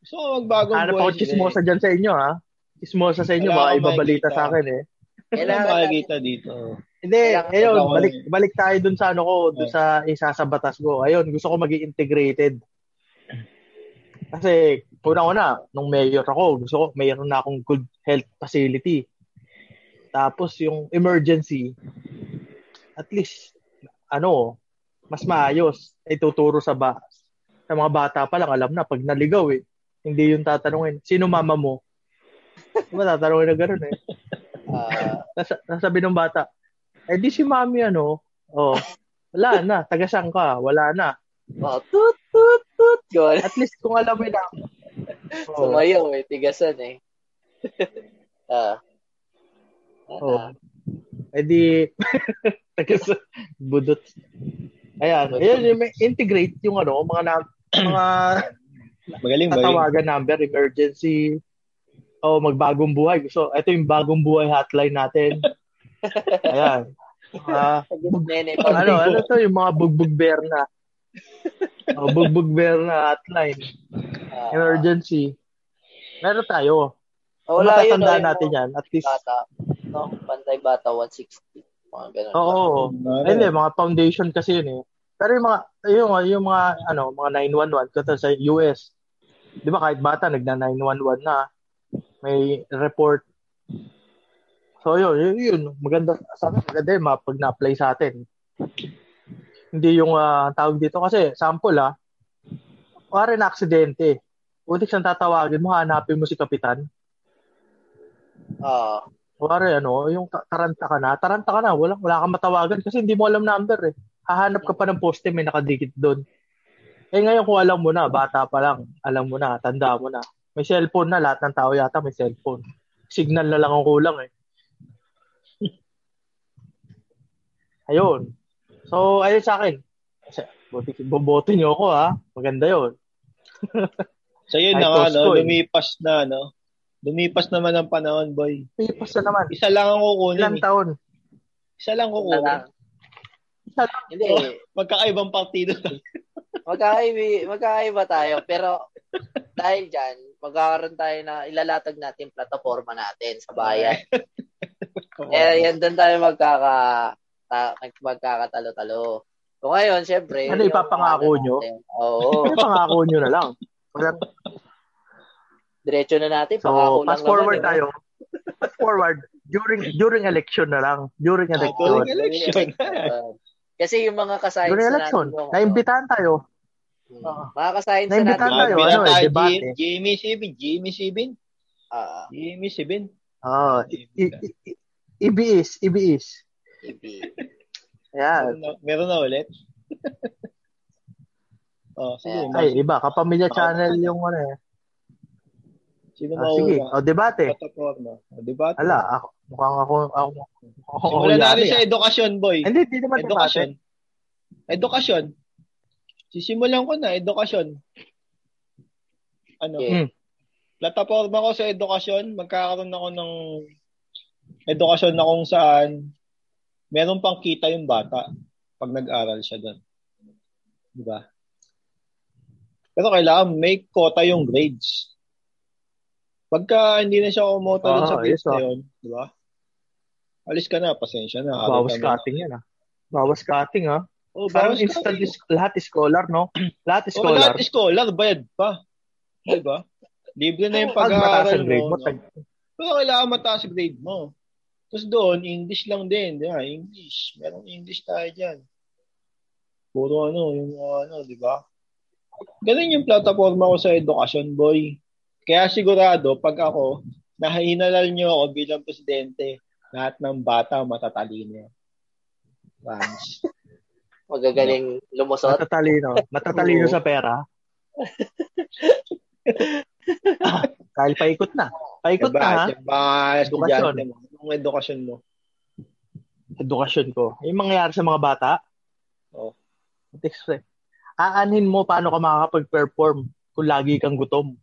Gusto ko magbagong Hanap ako chismosa eh. dyan sa inyo, ha? Chismosa sa inyo, baka ibabalita sa akin, eh. Kailangan makikita dito? Hindi, ayun, balik, balik tayo dun sa ano ko, dun Oh. sa isa sa batas ko. Ayun, gusto ko maging integrated. Kasi, una-una, nung mayor ako, gusto ko, mayroon na akong good health facility. Tapos, yung emergency, at least, ano, mas maayos. Ay tuturo sa ba sa mga bata pa lang, alam na, pag naligaw eh, hindi yung tatanungin, sino mama mo? Diba tatanungin na gano'n eh. Ah, Nasa, nasabi ng bata, eh di si mami ano, oh, wala na, tagasang ka, wala na. oh, tut, tut, tut. Yun. At least kung alam mo na, oh, Sumayaw eh, tigasan eh. ah. oh, Ah, eh di, budot. Ayan, ayan, yung may integrate yung ano, mga na, mga Magaling ba yun? tatawagan number, emergency, o magbagong buhay. So, ito yung bagong buhay hotline natin. Ayan. Ah, Nene, ano, ano to yung mga bugbog bear na. Oh, bugbog bear na hotline. Ah, Emergency. Meron tayo. oh, wala yun. Matatandaan no, natin yan. At least, Bata. No, pantay bata 160. Mga ganun. oo. Ay, Hindi, mga foundation kasi yun eh. Pero yung mga, yung, yung mga, ano, mga 911, kasi sa US, di ba kahit bata, nagna 911 na, may report. So yun, yun, yun. maganda, sa akin, maganda yun, pag na-apply sa atin. Hindi yung ah, tawag dito, kasi sample ah, wala na aksidente. Utik siyang tatawagin mo, hanapin mo si Kapitan. Ah, Wari, ano, yung ta- taranta ka na, taranta ka na, wala, wala kang matawagan kasi hindi mo alam number eh. Hahanap ka pa ng poste, may nakadikit doon. Eh ngayon kung alam mo na, bata pa lang, alam mo na, tanda mo na. May cellphone na, lahat ng tao yata may cellphone. Signal na lang ang kulang eh. Ayun. So, ayun sa akin. Buti, boboto niyo ako ha. Maganda yun. So yun na nga, no? Tosco, eh. lumipas na, no? Lumipas naman ang panahon, boy. Pipas na naman. Isa lang ang kukunin. Ilang eh. taon? Isa lang kukunin. lang. Isa lang. Hindi, Oh. Magkakaibang partido. magkakaiba, magkakaiba tayo. Pero dahil dyan, magkakaroon tayo na ilalatag natin plataforma natin sa bayan. Eh, yan doon tayo magkaka, ta, magkakatalo-talo. So ngayon, syempre. Ano, ipapangako nyo? natin, Oo. Ano pangako nyo na lang? Diretso na natin. So, fast forward naman, eh. tayo. Fast forward. During during election na lang. During Ah, election. during election. Uh, kasi yung mga kasayans During na election. natin. Naimbitahan tayo. Hmm. Mga kasayans na Naimbitahan natin. tayo. Ano na eh, debate. J- Jimmy Sibin. Jimmy Sibin. Ah, Jimmy Sibin. Oh, i- i- ibiis. Ibiis. ibi. Ayan. Meron na, meron na ulit. oh, sige. Ay, iba. Kapamilya channel yung ano eh. Sino Ah, sige. O, debate. Plataforma. O, debate. Ala, ako, mukhang ako, ako, ako, Simulan natin sa ah. edukasyon, boy. Hindi, hindi naman Edukasyon. debate. Edukasyon. Sisimulan ko na, edukasyon. Ano? Hmm. Plataforma ko sa edukasyon, magkakaroon ako ng edukasyon na kung saan meron pang kita yung bata pag nag-aral siya doon. Di ba? Pero kailangan may quota yung grades. Pagka hindi na siya kumota Ah, sa grades yes, ah. na yun, di ba? Alis ka na, pasensya na. Bawas na. cutting yan ah. Bawas cutting ah. Oh, Parang instant is, lahat scholar, no? lahat Oh, scholar. lahat scholar, bayad pa. Di ba? Libre na yung pag-aaral ang grade mo. mo, no? tag- Pero kailangan mataas yung grade mo. Tapos doon, English lang din. Di ba? English. Merong English tayo dyan. Puro ano, yung ano, di ba? Ganun yung plataforma ko sa edukasyon, boy. Kaya sigurado, pag ako, nahinalal nyo ako bilang presidente, lahat ng bata matatalino. Rams. Magagaling lumusot. Matatalino. Matatalino sa pera. Dahil paikot na. Paikot Diba? na ha. Mga Edukasyon. Yung edukasyon mo. Edukasyon ko. Yung mangyayari sa mga bata. Oo. Explain. Aanhin mo paano ka makakapag-perform kung lagi kang gutom.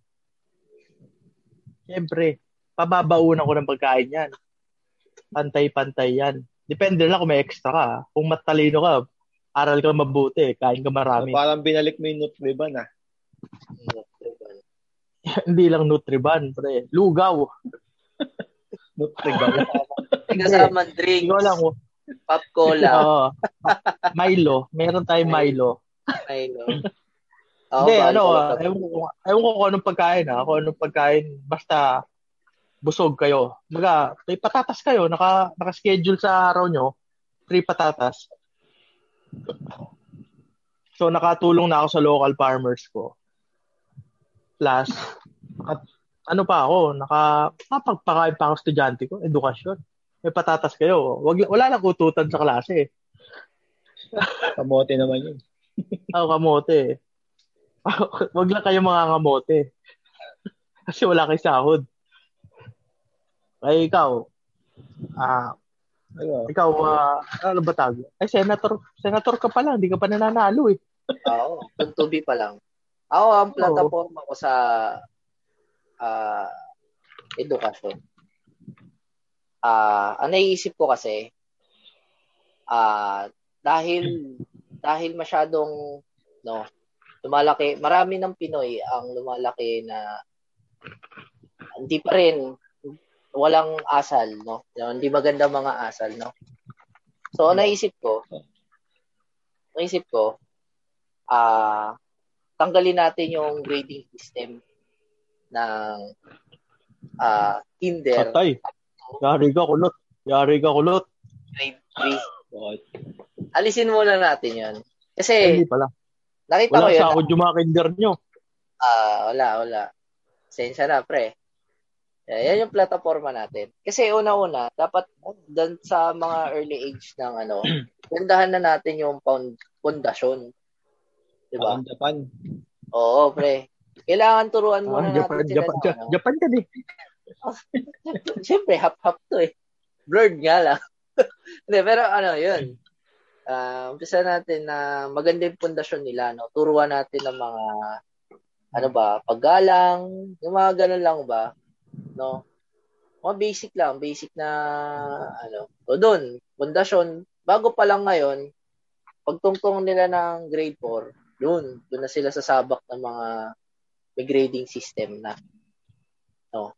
Siyempre, pababaunan ko ng pagkain yan. Pantay-pantay yan. Depende lang kung may extra ka. Kung matalino ka, aral ka mabuti, kain ka marami. So, parang binalik mo yung Nutriban, ah. Hindi lang Nutriban, pre. Lugaw. Nutriban. Kasama drinks. Ikaw lang, oh. Pop cola. Oo. Milo. Meron tayong Milo. Ay, no. Hindi, ano, ah, ewan ko, ewan ko kung anong pagkain, ha? Kung anong pagkain, basta busog kayo. Maga, may patatas kayo, naka, naka-schedule sa araw nyo, free patatas. So, nakatulong na ako sa local farmers ko. Plus, at, ano pa ako, naka, napagpakain pa ako estudyante ko, edukasyon. May patatas kayo. Wag, wala lang ututan sa klase. Kamote naman yun. Ako kamote. Wag lang kayo mga kamote. Kasi wala kay sahod. Ay, ikaw. Ah, Ano? ikaw, ah, ano ba tawag? Ay, senator, senator ka pa lang. Hindi ka pa nananalo eh. Oo. Tuntubi pa lang. Ako, ang plataforma ko sa uh, edukasyon. Ah, uh, ang naiisip ko kasi, ah, uh, dahil dahil masyadong no, lumalaki, marami ng Pinoy ang lumalaki na hindi pa rin walang asal, no? Hindi maganda mga asal, no? So, naisip ko, naisip ko, ah, uh, tanggalin natin yung grading system ng uh, Tinder. Patay. Yari ka kulot. Yari ka kulot. Grade 3. Alisin muna natin yun. Kasi, hindi pala. Nakita wala ko yun. Wala sa ako jumakinder nyo. Ah, uh, wala, wala. Sensya na, pre. Yan yung plataforma natin. Kasi una-una, dapat dan sa mga early age ng ano, gandahan na natin yung pound, pundasyon. Diba? Japan. Oo, pre. Kailangan turuan muna ah, Japan, natin sila Japan, Japan, ano. Japan ka din. Siyempre, hap-hap to eh. Blurred nga lang. Hindi, pero ano, yun uh, umpisa natin na maganda yung pundasyon nila, no? Turuan natin ng mga, ano ba, paggalang, yung mga ganun lang ba, no? Mga basic lang, basic na, ano, o doon, pundasyon, bago pa lang ngayon, pagtungtong nila ng grade 4, doon, doon na sila sasabak ng mga may grading system na. No.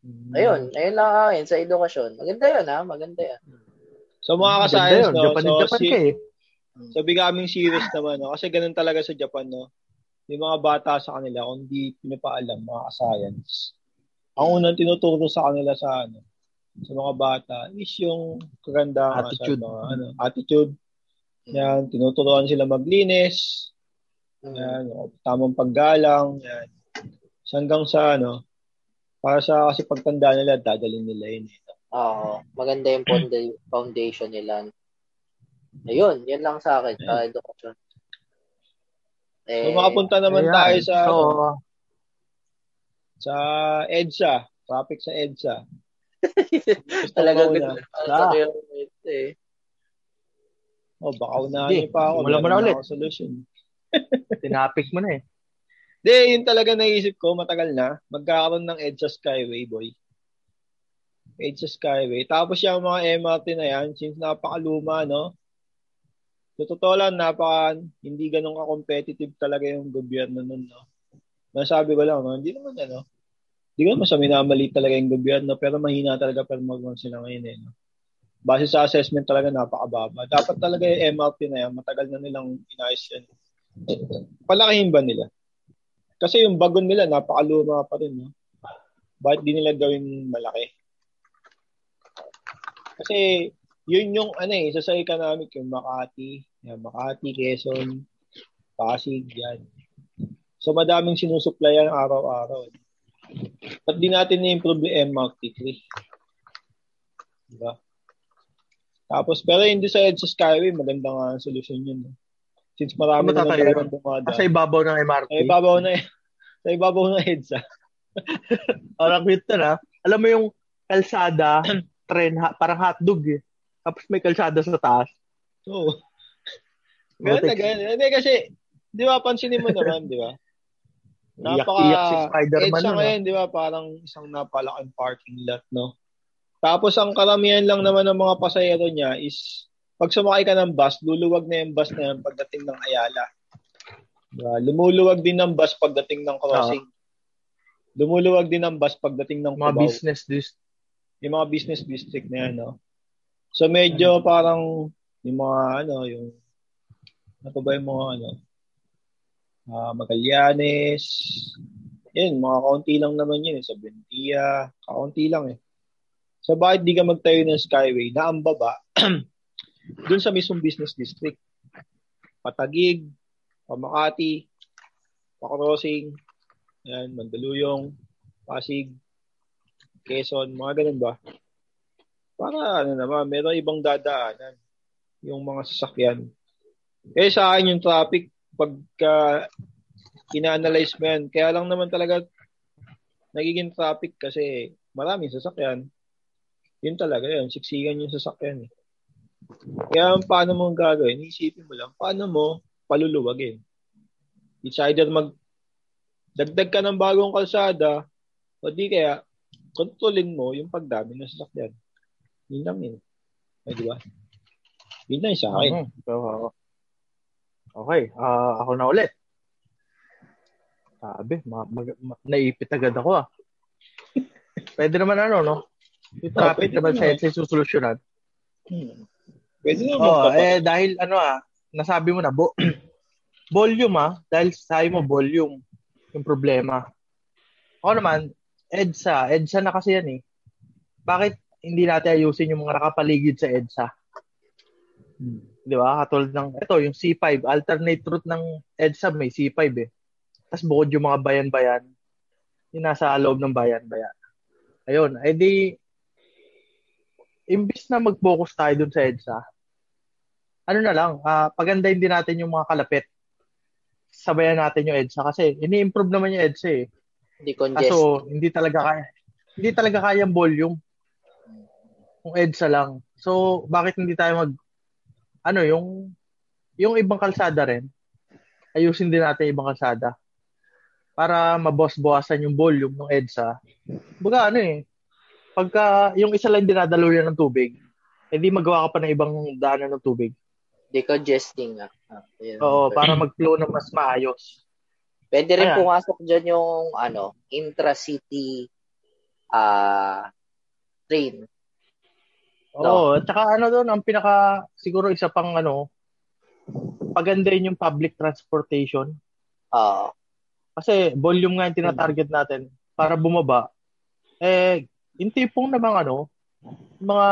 Hmm. Ayun, ayun lang akin sa edukasyon. Maganda 'yan ha, maganda 'yan. So mga ka-science, no? Japan, so, Japan si, ka eh. So becoming serious naman, no? Kasi ganun talaga sa Japan, no? Yung mga bata sa kanila, kung di pinapaalam, mga ka-science, ang unang tinuturo sa kanila sa ano, sa mga bata is yung kagandahan attitude. Sa mga, ano, attitude. Yan, tinuturuan sila maglinis. Yan, tamang paggalang. Yan. Hanggang sa ano, para sa kasi pagtanda nila, dadalhin nila yun. Eh. Oo. maganda yung foundation nila. Ayun, yan lang sa akin sa education. Eh, so makapunta naman ayan. tayo sa so, ano, sa EDSA, topic sa EDSA. Talaga ganda sa eh. Oh, baka unahin pa ako. Wala mo na ulit. Solution. Tinapik mo na eh. Hindi, yun talaga naisip ko, matagal na. Magkakaroon ng EDSA Skyway, boy. Edge Skyway. Tapos yung mga MRT na yan, since napakaluma, no? So, totoo lang, napaka, hindi ganun ka-competitive talaga yung gobyerno nun, no? Masabi ko lang, no? Hindi naman, ano, hindi ko naman sa minamali talaga yung gobyerno, pero mahina talaga performance sila ngayon, eh, no? Base sa assessment talaga, napakababa. Dapat talaga yung MRT na yan, matagal na nilang inayos yan. Palakihin ba nila? Kasi yung bagon nila, napakaluma pa rin, no? Bakit di nila gawin malaki? Kasi yun yung ano eh, sa economic yung Makati, yan, Makati, Quezon, Pasig, yan. So madaming sinusuplayan araw-araw. Ba't di natin na-improve yung MRT3? Diba? Tapos, pero hindi sa EDSA Skyway, maganda nga ang solusyon yun. Eh. Since marami na talagang dumada. Sa ibabaw ng MRT? Sa ibabaw na, sa ibabaw ng EDSA. Parang cute na. Alam mo yung kalsada, tren, ha, parang hotdog eh. Tapos may kalsada sa taas. Oo. Oh. Ganun na ganun. Hindi kasi, di ba, pansinin mo naman, di ba? Napaka, iyak, iyak si Spider-Man na, ngayon, di ba, parang isang napalaking parking lot, no? Tapos ang karamihan lang naman ng mga pasahero niya is pag sumakay ka ng bus, luluwag na yung bus na yan pagdating ng Ayala. Diba? Lumuluwag din ng bus pagdating ng crossing. Uh, Lumuluwag din ng bus pagdating ng Mga Cubao. business district yung mga business district na yan, no? So medyo parang yung mga ano, yung ano ba yung mga ano, uh, Magallanes, yun, mga kaunti lang naman yun, eh, sa Bentia, kaunti lang eh. So bakit di ka magtayo ng Skyway na ang baba dun sa mismong business district? Patagig, Pamakati, Pacrossing, yan, Mandaluyong, Pasig, Quezon, mga ganun ba? Para ano naman, meron ibang dadaanan yung mga sasakyan. Eh sa akin yung traffic, pagka ina-analyze mo yan, kaya lang naman talaga nagiging traffic kasi maraming sasakyan. Yun talaga yun, siksikan yung sasakyan. Eh. Kaya paano mo gagawin? Isipin mo lang, paano mo paluluwagin? It's either mag dagdag ka ng bagong kalsada, o di kaya, kontrolin mo yung pagdami ng sasakyan. Yun lang yun. Ay, di ba? Yun lang sa akin. So, okay, ah, ako na ulit. Sabi, ma- mag- ma- naipit agad ako ah. Pwede naman ano, no? Yung Oh, traffic pwede naman sa. EDSA susolusyonan. Hmm. Pwede naman Oo, magpapa- eh dahil ano ah, nasabi mo na, bo- volume ah, dahil sabi mo volume yung problema. Ako naman, EDSA, EDSA na kasi yan eh. Bakit hindi natin ayusin yung mga nakapaligid sa EDSA? Hmm. Di ba? Katulad ng, ito, yung C5, alternate route ng EDSA may C5 eh. Tapos bukod yung mga bayan-bayan, yung nasa loob ng bayan-bayan. Ayun, eh di, imbis na mag-focus tayo dun sa EDSA, ano na lang, ah pagandahin din natin yung mga kalapit. Sabayan natin yung EDSA kasi ini-improve naman yung EDSA eh. Hindi congested. Kaso hindi talaga kaya hindi talaga kaya ang volume. Kung EDSA lang. So bakit hindi tayo mag ano yung yung ibang kalsada rin ayusin din natin ibang kalsada para mabos-bawasan yung volume ng EDSA. Baga ano eh, pagka yung isa lang dinadalo yan ng tubig, hindi magawa ka pa ng ibang daanan ng tubig. Decongesting nga. Ah. Oo, para mag-flow ng mas maayos. Pwede rin Ayan. pumasok dyan yung ano, intra-city ah train. Oo, at saka ano doon, ang pinaka, siguro isa pang ano, pagandahin yung public transportation. Ah, Kasi volume nga yung tinatarget natin para bumaba. Eh, yung tipong namang ano, mga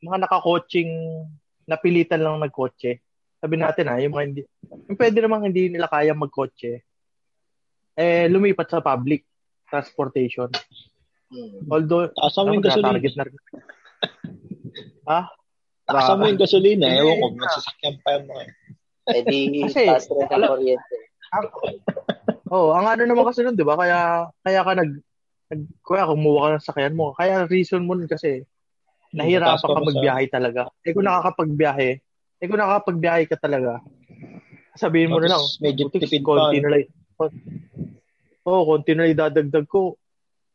mga nakakoaching napilitan lang nagkotse. Sabi natin ha, yung mga hindi, yung pwede namang hindi nila kaya magkotse, eh, lumipat sa public transportation. hmm. Although, Taasan mo ano, yung gasolina. target na rin. ha? Taasan mo yung gasolina. Ewan ko, magsasakyan pa yung mga. Eh di, Kasi, ang alam- kuryente. Oh, ang ano naman kasi nun, 'di ba? Kaya kaya ka nag, nag kuya kumuha ka ng sakyan mo. Kaya reason mo nun kasi nahirapan ka sa- magbiyahe talaga. Eh kung nakakapagbiyahe, eh kung nakakapagbiyahe ka talaga, sabihin mo na lang, medyo "Butik, tipid konti pa. na lang. Oh, konti na lang idadagdag ko.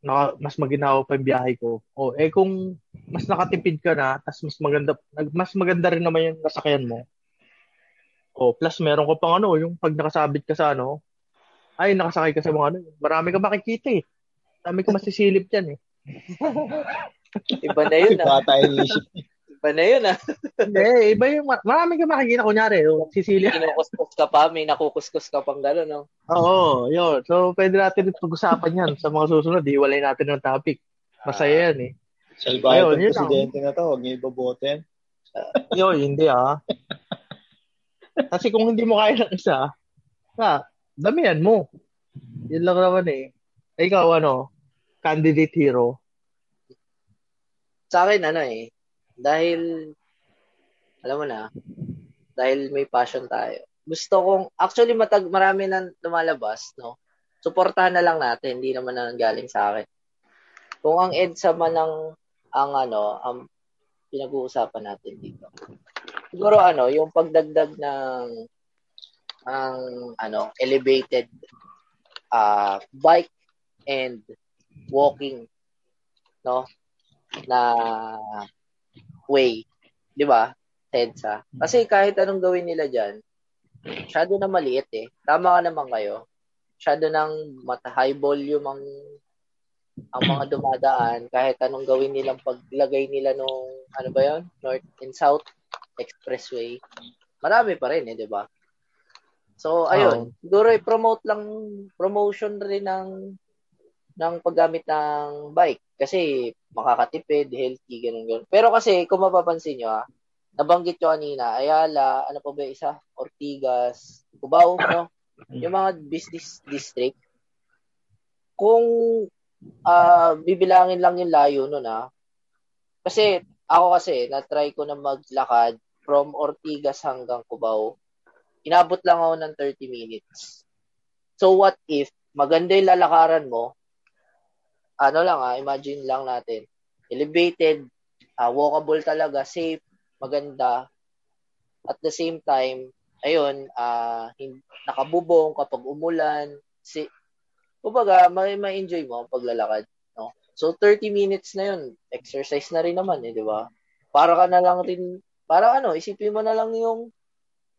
Naka, mas maginawa pa yung biyahe ko. Oh, eh kung mas nakatipid ka na, tas mas maganda mas maganda rin naman yung nasakyan mo. Oh, plus meron ko pang ano, yung pag nakasabit ka sa ano, ay nakasakay ka sa mga ano, marami ka makikita eh. Dami ka masisilip diyan eh. Iba na yun ah. Baka tayo Iba na yun ah. Hindi, iba yung mar- marami ka makikita kunyari, oh, sisilip. Kinukuskus ka pa, may nakukuskus ka pang gano'n, no? Oo, yun. So pwede natin pag-usapan 'yan sa mga susunod, iwalay natin ng topic. Masaya yan eh. Salbahe yun lang. presidente na to. Huwag niyo iboboten. Yo, hindi ah. Kasi kung hindi mo kaya ng isa, ah, damihan mo. Yun lang naman eh. Eh, Ikaw ano, candidate hero. Sa akin, ano eh, dahil, alam mo na, dahil may passion tayo. Gusto kong, actually, matag, marami na lumalabas, no? Suportahan na lang natin, hindi naman na galing sa akin. Kung ang EDSA man ang, ang ano, ang pinag-uusapan natin dito. Siguro ano, yung pagdagdag ng ang ano, elevated uh, bike and walking no na way, 'di ba? EDSA. Kasi kahit anong gawin nila diyan, masyado na maliit eh. Tama ka naman kayo. Masyado ng mata high volume ang ang mga dumadaan kahit anong gawin nilang paglagay nila nung ano ba 'yon? North and South Expressway. Marami pa rin eh, 'di ba? So, ayun, siguro i-promote lang promotion rin ng ng paggamit ng bike kasi makakatipid, healthy, ganun ganun. Pero kasi kung mapapansin nyo, ah, nabanggit ko kanina, Ayala, ano pa ba isa? Ortigas, Cubao, no? Yung mga business district. Kung ah bibilangin lang yung layo nun, ah. Kasi ako kasi, na-try ko na maglakad from Ortigas hanggang Cubao. Inabot lang ako ng 30 minutes. So what if maganda yung lalakaran mo, ano lang ah, imagine lang natin, elevated, ah, walkable talaga, safe, maganda, at the same time, ayun, hin- nakabubong kapag umulan, si, kumbaga, may ma-enjoy mo ang paglalakad. No? So, 30 minutes na yun. Exercise na rin naman, eh, di ba? Para ka na lang rin, para ano, isipin mo na lang yung,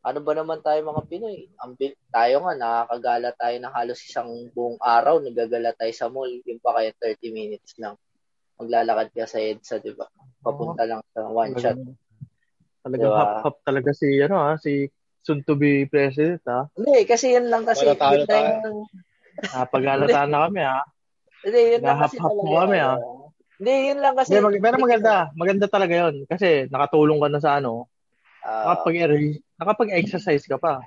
ano ba naman tayo mga Pinoy? Ang, tayo nga, nakakagala tayo ng halos isang buong araw, nagagala tayo sa mall, yung pa kaya 30 minutes lang. Maglalakad ka sa EDSA, di ba? Papunta lang sa one shot. Talagang Diba? hap-hap talaga si, ano ha, si soon to be president ha. Hindi, kasi yun lang kasi. Para talo yun na tayo. Ah, pag-alataan na kami ha. Hindi, yun lang kasi talaga. mo kami, ah. Hindi, yun lang kasi. Hindi, mag- pero maganda. Maganda talaga yon Kasi nakatulong ka na sa ano. Ah, Nakapag- nakapag-exercise ka pa.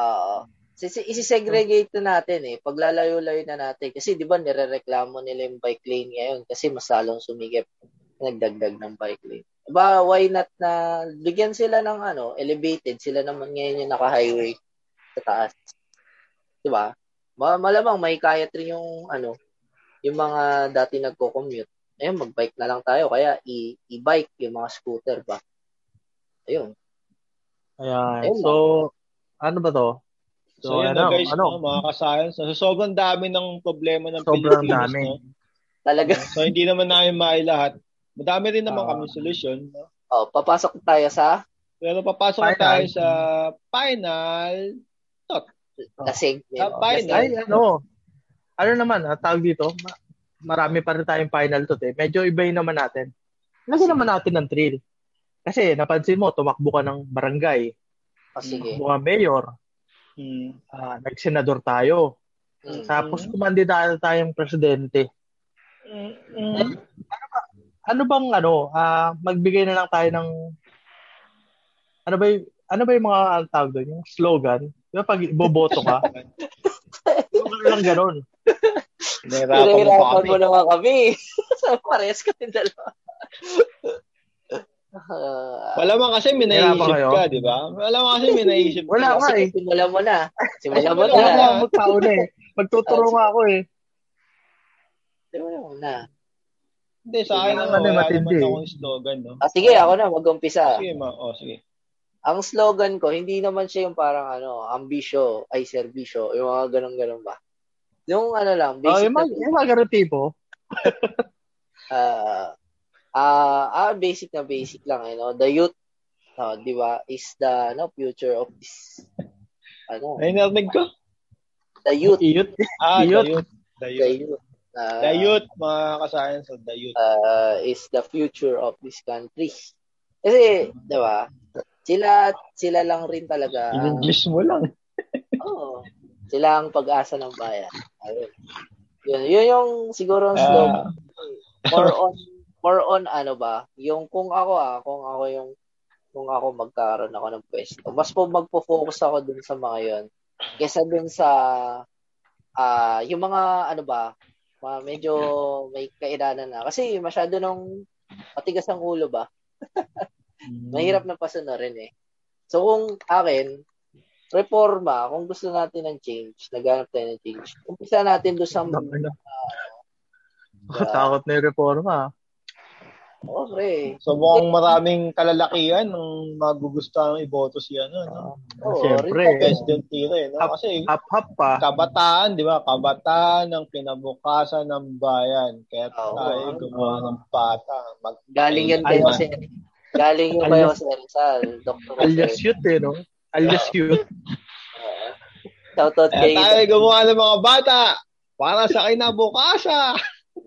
Oo. Isi-segregate na natin eh. Paglalayo-layo na natin. Kasi di ba nirereklamo nila yung bike lane ngayon kasi mas lalong sumigip. Nagdagdag ng bike lane. Ba, why not na bigyan sila ng ano, elevated. Sila naman ngayon yung naka-highway sa taas. Di ba? Ma- malamang may kayat rin yung ano, yung mga dati nagko-commute. Ayun, mag-bike na lang tayo. Kaya i- e-bike, yung mga scooter ba. Ayun. Ayan. Ayun So, ano ba to? So, yun ano, na guys, ano? no, mga ka-science. So, sobrang dami ng problema ng Sobrang Pilipinas. dami. No? Talaga. So, hindi naman namin mailahat. Madami rin naman Ah. kami solusyon. No? Oh, papasok tayo sa Pero papasok na Final. tayo sa final. na segment. Ah, final. Ay, ano? Ano naman, ah, tawag dito, ma- marami pa rin tayong final to, eh. Medyo ibahin naman natin. Lagyan naman natin ng thrill. Kasi napansin mo, tumakbo ka ng barangay, Oh, sige. tumakbo ka mayor, Hmm. ah, nagsenador tayo, Mm. tapos kumandidato tayong presidente. Mm. Ano bang ano, ah, magbigay na lang tayo ng ano ba yung, ano ba yung mga ang tawag doon, yung slogan? Di ba pag boboto ka? Slogan lang ganun. Nahirapan mo kami. mo naman kami. Parehas kami dalawa. Ah, Wala man kasi may naisip ka, di ba? Wala man kasi may naisip Wala ka. eh. simulan mo na. Simulan mo Wala Wala na. nga ako magkauna eh. Magtuturo nga ako eh. Simulan mo na. Hindi, sa akin Wala naman, eh, wala matindi naman akong slogan, no? Ah, sige, ako na, mag-umpisa. Sige, ma. Oh, sige. Ang slogan ko, hindi naman siya yung parang ano, ambisyo, ay serbisyo, yung mga ganun-ganun ba. Yung ano lang, Oh, basic yung mga, na yung mga ganun tipo. ah ah ah basic na basic lang eh no the youth no, di ba is the no future of this ano Ay, narinig ko? the youth Iyot. Ah, Iyot. the youth. The the youth. youth ah, The youth, mga ka-science of the youth. ah, is the future of this country kasi di ba sila sila lang rin talaga ang- In-English mo lang. oo, sila ang pag-asa ng bayan ayun yun, yun yung siguro ang slogan Ah, more on more on ano ba yung kung ako ah kung ako yung kung ako magkaroon ako ng pwesto mas po magpo-focus ako dun sa mga yon kaysa dun sa ah yung mga ano ba mga medyo may kaidanan na kasi masyado nung matigas ang ulo ba mahirap na pasunurin eh so kung akin reforma kung gusto natin ng change naghanap tayo ng change umpisa natin doon sa Ano? sa Takot na yung reforma. Oh, pre. So mukhang maraming kalalakihan ng magugustuhan ng iboto si ano, no? Oo, Siyempre. President Tire, no? Kasi Hap-hap pa. kabataan, di ba? Kabataan ng kinabukasan ng bayan. Kaya Oo. tayo gumawa ng bata. Mag Galing yun kay Jose. Galing yun kay Jose Rizal. Dr. Alias youth eh, no? Alias. Oo. Shoutout Kaya kay tayo gumawa ng mga bata para sa kinabukasan.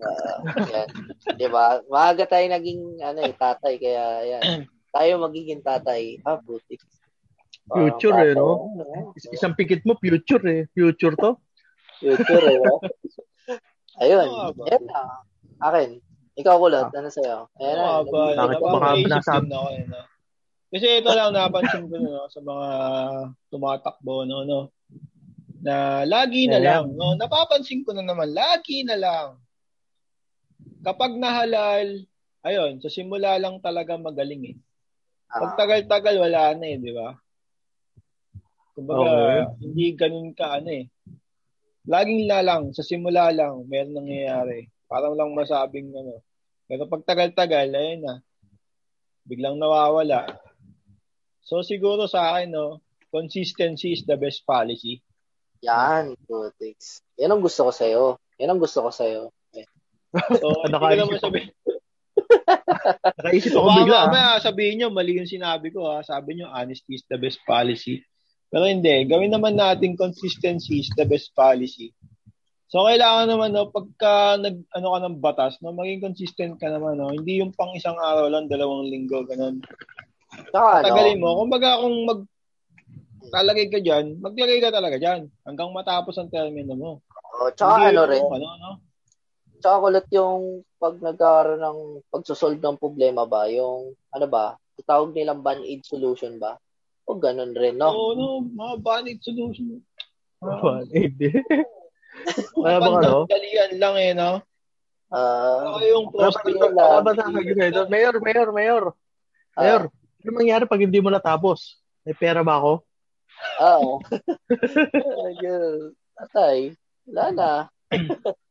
Uh, yan. Diba? Maaga tayo naging ano eh, tatay. Kaya yan. Tayo magiging tatay. Ah. Parang Future eh, tatay, no? ano, Is- Isang pikit mo, future eh. Future to. Future eh. no? Ayun. Ba? Yan na. Akin. Ikaw kulot. Ano sa'yo? Ayan na. Oo, ba? Bakit Napaka- baka din ako, eh, no? Kasi ito lang napansin ko no, sa mga tumatakbo no no na lagi na Yeah. lang no napapansin ko na naman lagi na lang kapag nahalal ayun sa simula lang talaga magaling eh. Pag Ah, tagal-tagal wala na eh di ba? Kumbaga Okay. hindi ganun ka ano eh. Laging na lang sa simula lang meron nangyayari. Parang lang masabing ano. Pero pag tagal-tagal ayun na. Biglang nawawala. So siguro sa akin no consistency is the best policy. Yan, putix. Yan ang gusto ko sa'yo. Yan ang gusto ko sa'yo. So, hindi naman sabihin. Nakaisip ako Baka bigla. mamaya sabihin nyo, mali yung sinabi ko ha. Sabi nyo, honesty is the best policy. Pero hindi, gawin naman natin consistency is the best policy. So, kailangan naman, no, pagka nag, ano ka ng batas, no, maging consistent ka naman, no. Hindi yung pang isang araw lang, dalawang linggo, ganun. Tsaka ano, Tagalin mo. Kumbaga, kung mag, talagay ka dyan, maglagay ka talaga dyan. Hanggang matapos ang termino mo. oh, tsaka Hindi ano rin, Ano, no? Tsaka kulot yung pag nagkaroon ng pagsosolve ng problema ba, yung ano ba, tawag nilang band-aid solution ba? O ganun rin, no? Oo, no, mga banid solution. One, eight, eh. Wala bang ano? Pandalian lang eh, no? Ah, Ano yung prostate? ba- wala ba ito? Mayor, mayor, mayor. Mayor, ano mangyari pag hindi mo natapos? May pera ba ako? Oo. Ayun. Atay. Wala na.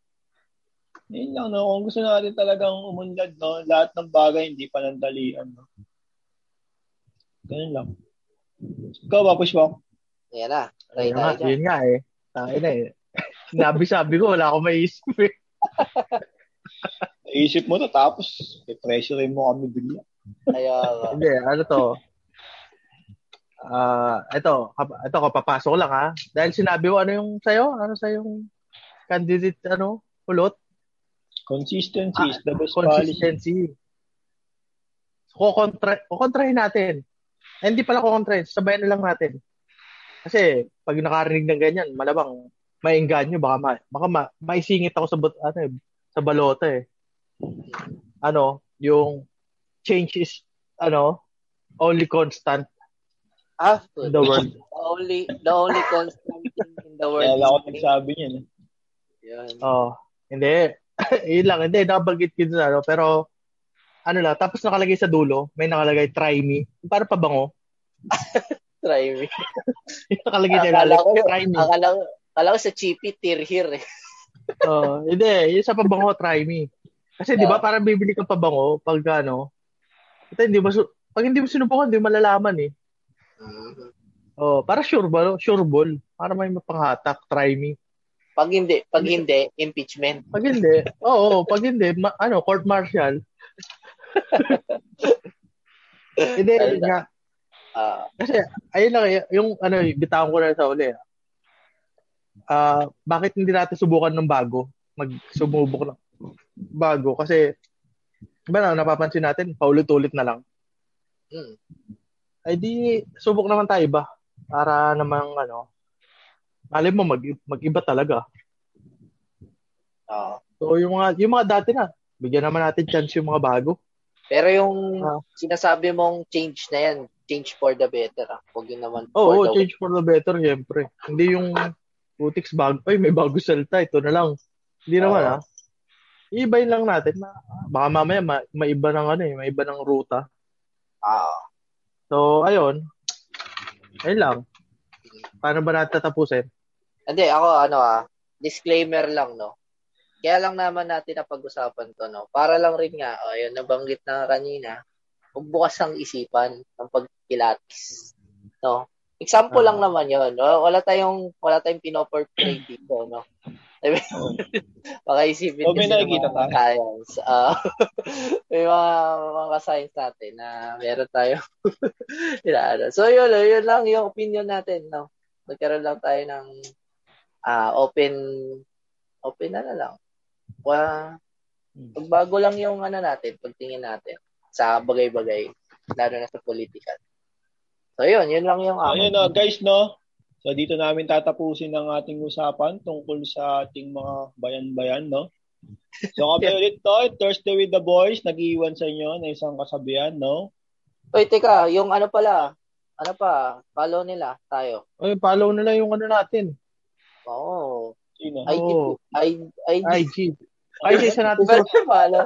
Yun lang, no? Kung gusto natin talagang umunlad, no? Lahat ng bagay hindi panandalian, no? Ganun lang. Ikaw ba, Pushbang? Yan na. Try nga, dyan. yun nga eh. Tayo na eh. Sinabi-sabi ko, wala akong maisip eh. Naisip mo to, tapos i-pressure mo kami bigla. Kaya. Hindi, ano to? Ah, ito, kap- ito kapapasok lang ha. Dahil sinabi mo ano yung sayo? Ano sa yung candidate ano? Kulot? Consistency Ah, is the best policy. Consistency. Kukontra, kukontrahin natin. Eh, hindi pala kukontrahin, sabayan na lang natin. Kasi pag nakarinig ng ganyan, malamang maingganyo baka ma, baka ma, maisingit ako sa but- ano eh, sa balota eh. Ano, yung change is ano, only constant Ah, in the world. the only, the only constant thing in the world. Kaya ako nagsabi niyan. eh. Yun. Oh, hindi. Yun lang, hindi nabanggit ko dun, ano, pero ano lang, tapos nakalagay sa dulo, may nakalagay try me. Para pabango. Try me. Yung nakalagay sa Akala ko, try me. akala, akala ko sa chippy, tear here eh. Oh, hindi, yung sa pabango, try me. Kasi di ba Ah. parang bibili ka pabango pag ano, ito hindi mo su- pag hindi mo sinubukan, hindi mo malalaman eh. Mhm. Oh, para sure ba, no? sure ball. Para may mapanghatak, try me. Pag hindi, pag hindi, impeachment. Pag hindi, oo, pag hindi, ma- ano, court martial. hindi, nga, Ah, Kasi, ayun lang, yung, ano, bitawan ko na sa uli. ah. Ah, bakit hindi natin subukan ng bago? Magsumubok ng bago. Kasi, ba na, napapansin natin, paulit-ulit na lang. hmm. Ay di, subok naman tayo ba? Para namang, ano, alam mo, mag, mag-iba talaga. Oo. So, yung mga, yung mga dati na, bigyan naman natin chance yung mga bago. Pero yung Ah. sinasabi mong change na yan, change for the better. Ah. Huwag yun naman Oo, for the change for the better, syempre. Hindi yung Putix bago. Ay, may bago salita. Ito na lang. Hindi naman, Oo. ah. Iibayin lang natin. Na, baka mamaya ma, maiba ng ano eh, maiba ng ruta. Ah, So, ayun. Ayun lang. Paano ba natin tatapusin? Hindi, ako ano ah, disclaimer lang, no? Kaya lang naman natin na pag-usapan to, no? Para lang rin nga, o yun, nabanggit na kanina, bukas ang isipan ng pagkilatis, no? Example lang Ah. naman yun, no? Wala tayong, wala tayong pinoportray dito, no? Baka isipin may kasi nakikita mga science. ah, may mga, mga science natin na meron tayo. so, yun, yun lang yung opinion natin, no? Nagkaroon lang tayo ng ah open open na na lang. Wa pagbago lang yung ano natin, pagtingin natin sa bagay-bagay, lalo na sa political. So yun, yun lang yung ako. ayun, no, guys, no? So, dito namin tatapusin ang ating usapan tungkol sa ating mga bayan-bayan, no? So, kami ulit to, Thursday with the boys, nag-iwan sa inyo na isang kasabihan, no? Oy, teka, yung ano pala, ano pa, follow nila tayo. Ay, follow nila yung ano natin. Oo. Sino? IG, IG. IG. Ay, isa isa natin, so, follow?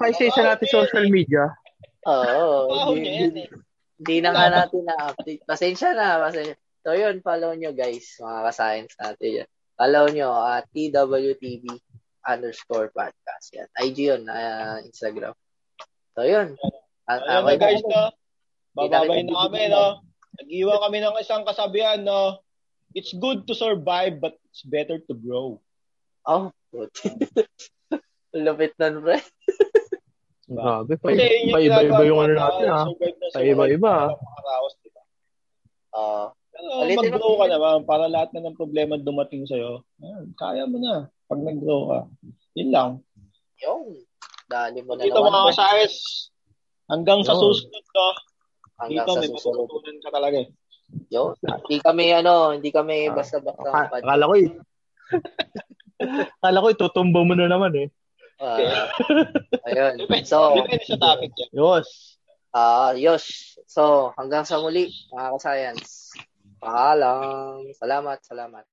ay, isa isa natin social media. Oo. Baho Di, niya di, yan, eh. di na nga natin na-update. Pasensya na. Pasensya. So yun, follow nyo guys, mga ka-science natin yan. Follow nyo, at TWTV underscore podcast. Yan. IG yun, ah, Instagram. So yun. Ah, Ayun na, okay guys, na. no? Bababay na kami, no? Nag-iwan kami ng isang kasabihan, no? It's good to survive, but it's better to grow. Oh. Lupit nun, pre. Grabe. Pa, pa iba-iba yung ano natin, ha? Pa iba-iba, ah. mga Ulitin mag-grow ka naman para lahat na ng problema dumating sa'yo. Ayan, kaya mo na pag nag-grow ka. Yun lang. yung. Dali mo na Dito mga naman. kasayas, hanggang sa susunod ko, Hanggang dito sa may susunod. matututunan ka talaga eh. Yun. Hindi kami, ano, hindi kami Ah, basta-basta. Pad- Akala ko eh. Akala ko itutumba mo na naman eh. Ah, ayun. So, depende sa topic yan. Yos. ah, Yosh. So, hanggang sa muli, mga ka-science. Paalam. Salamat, salamat.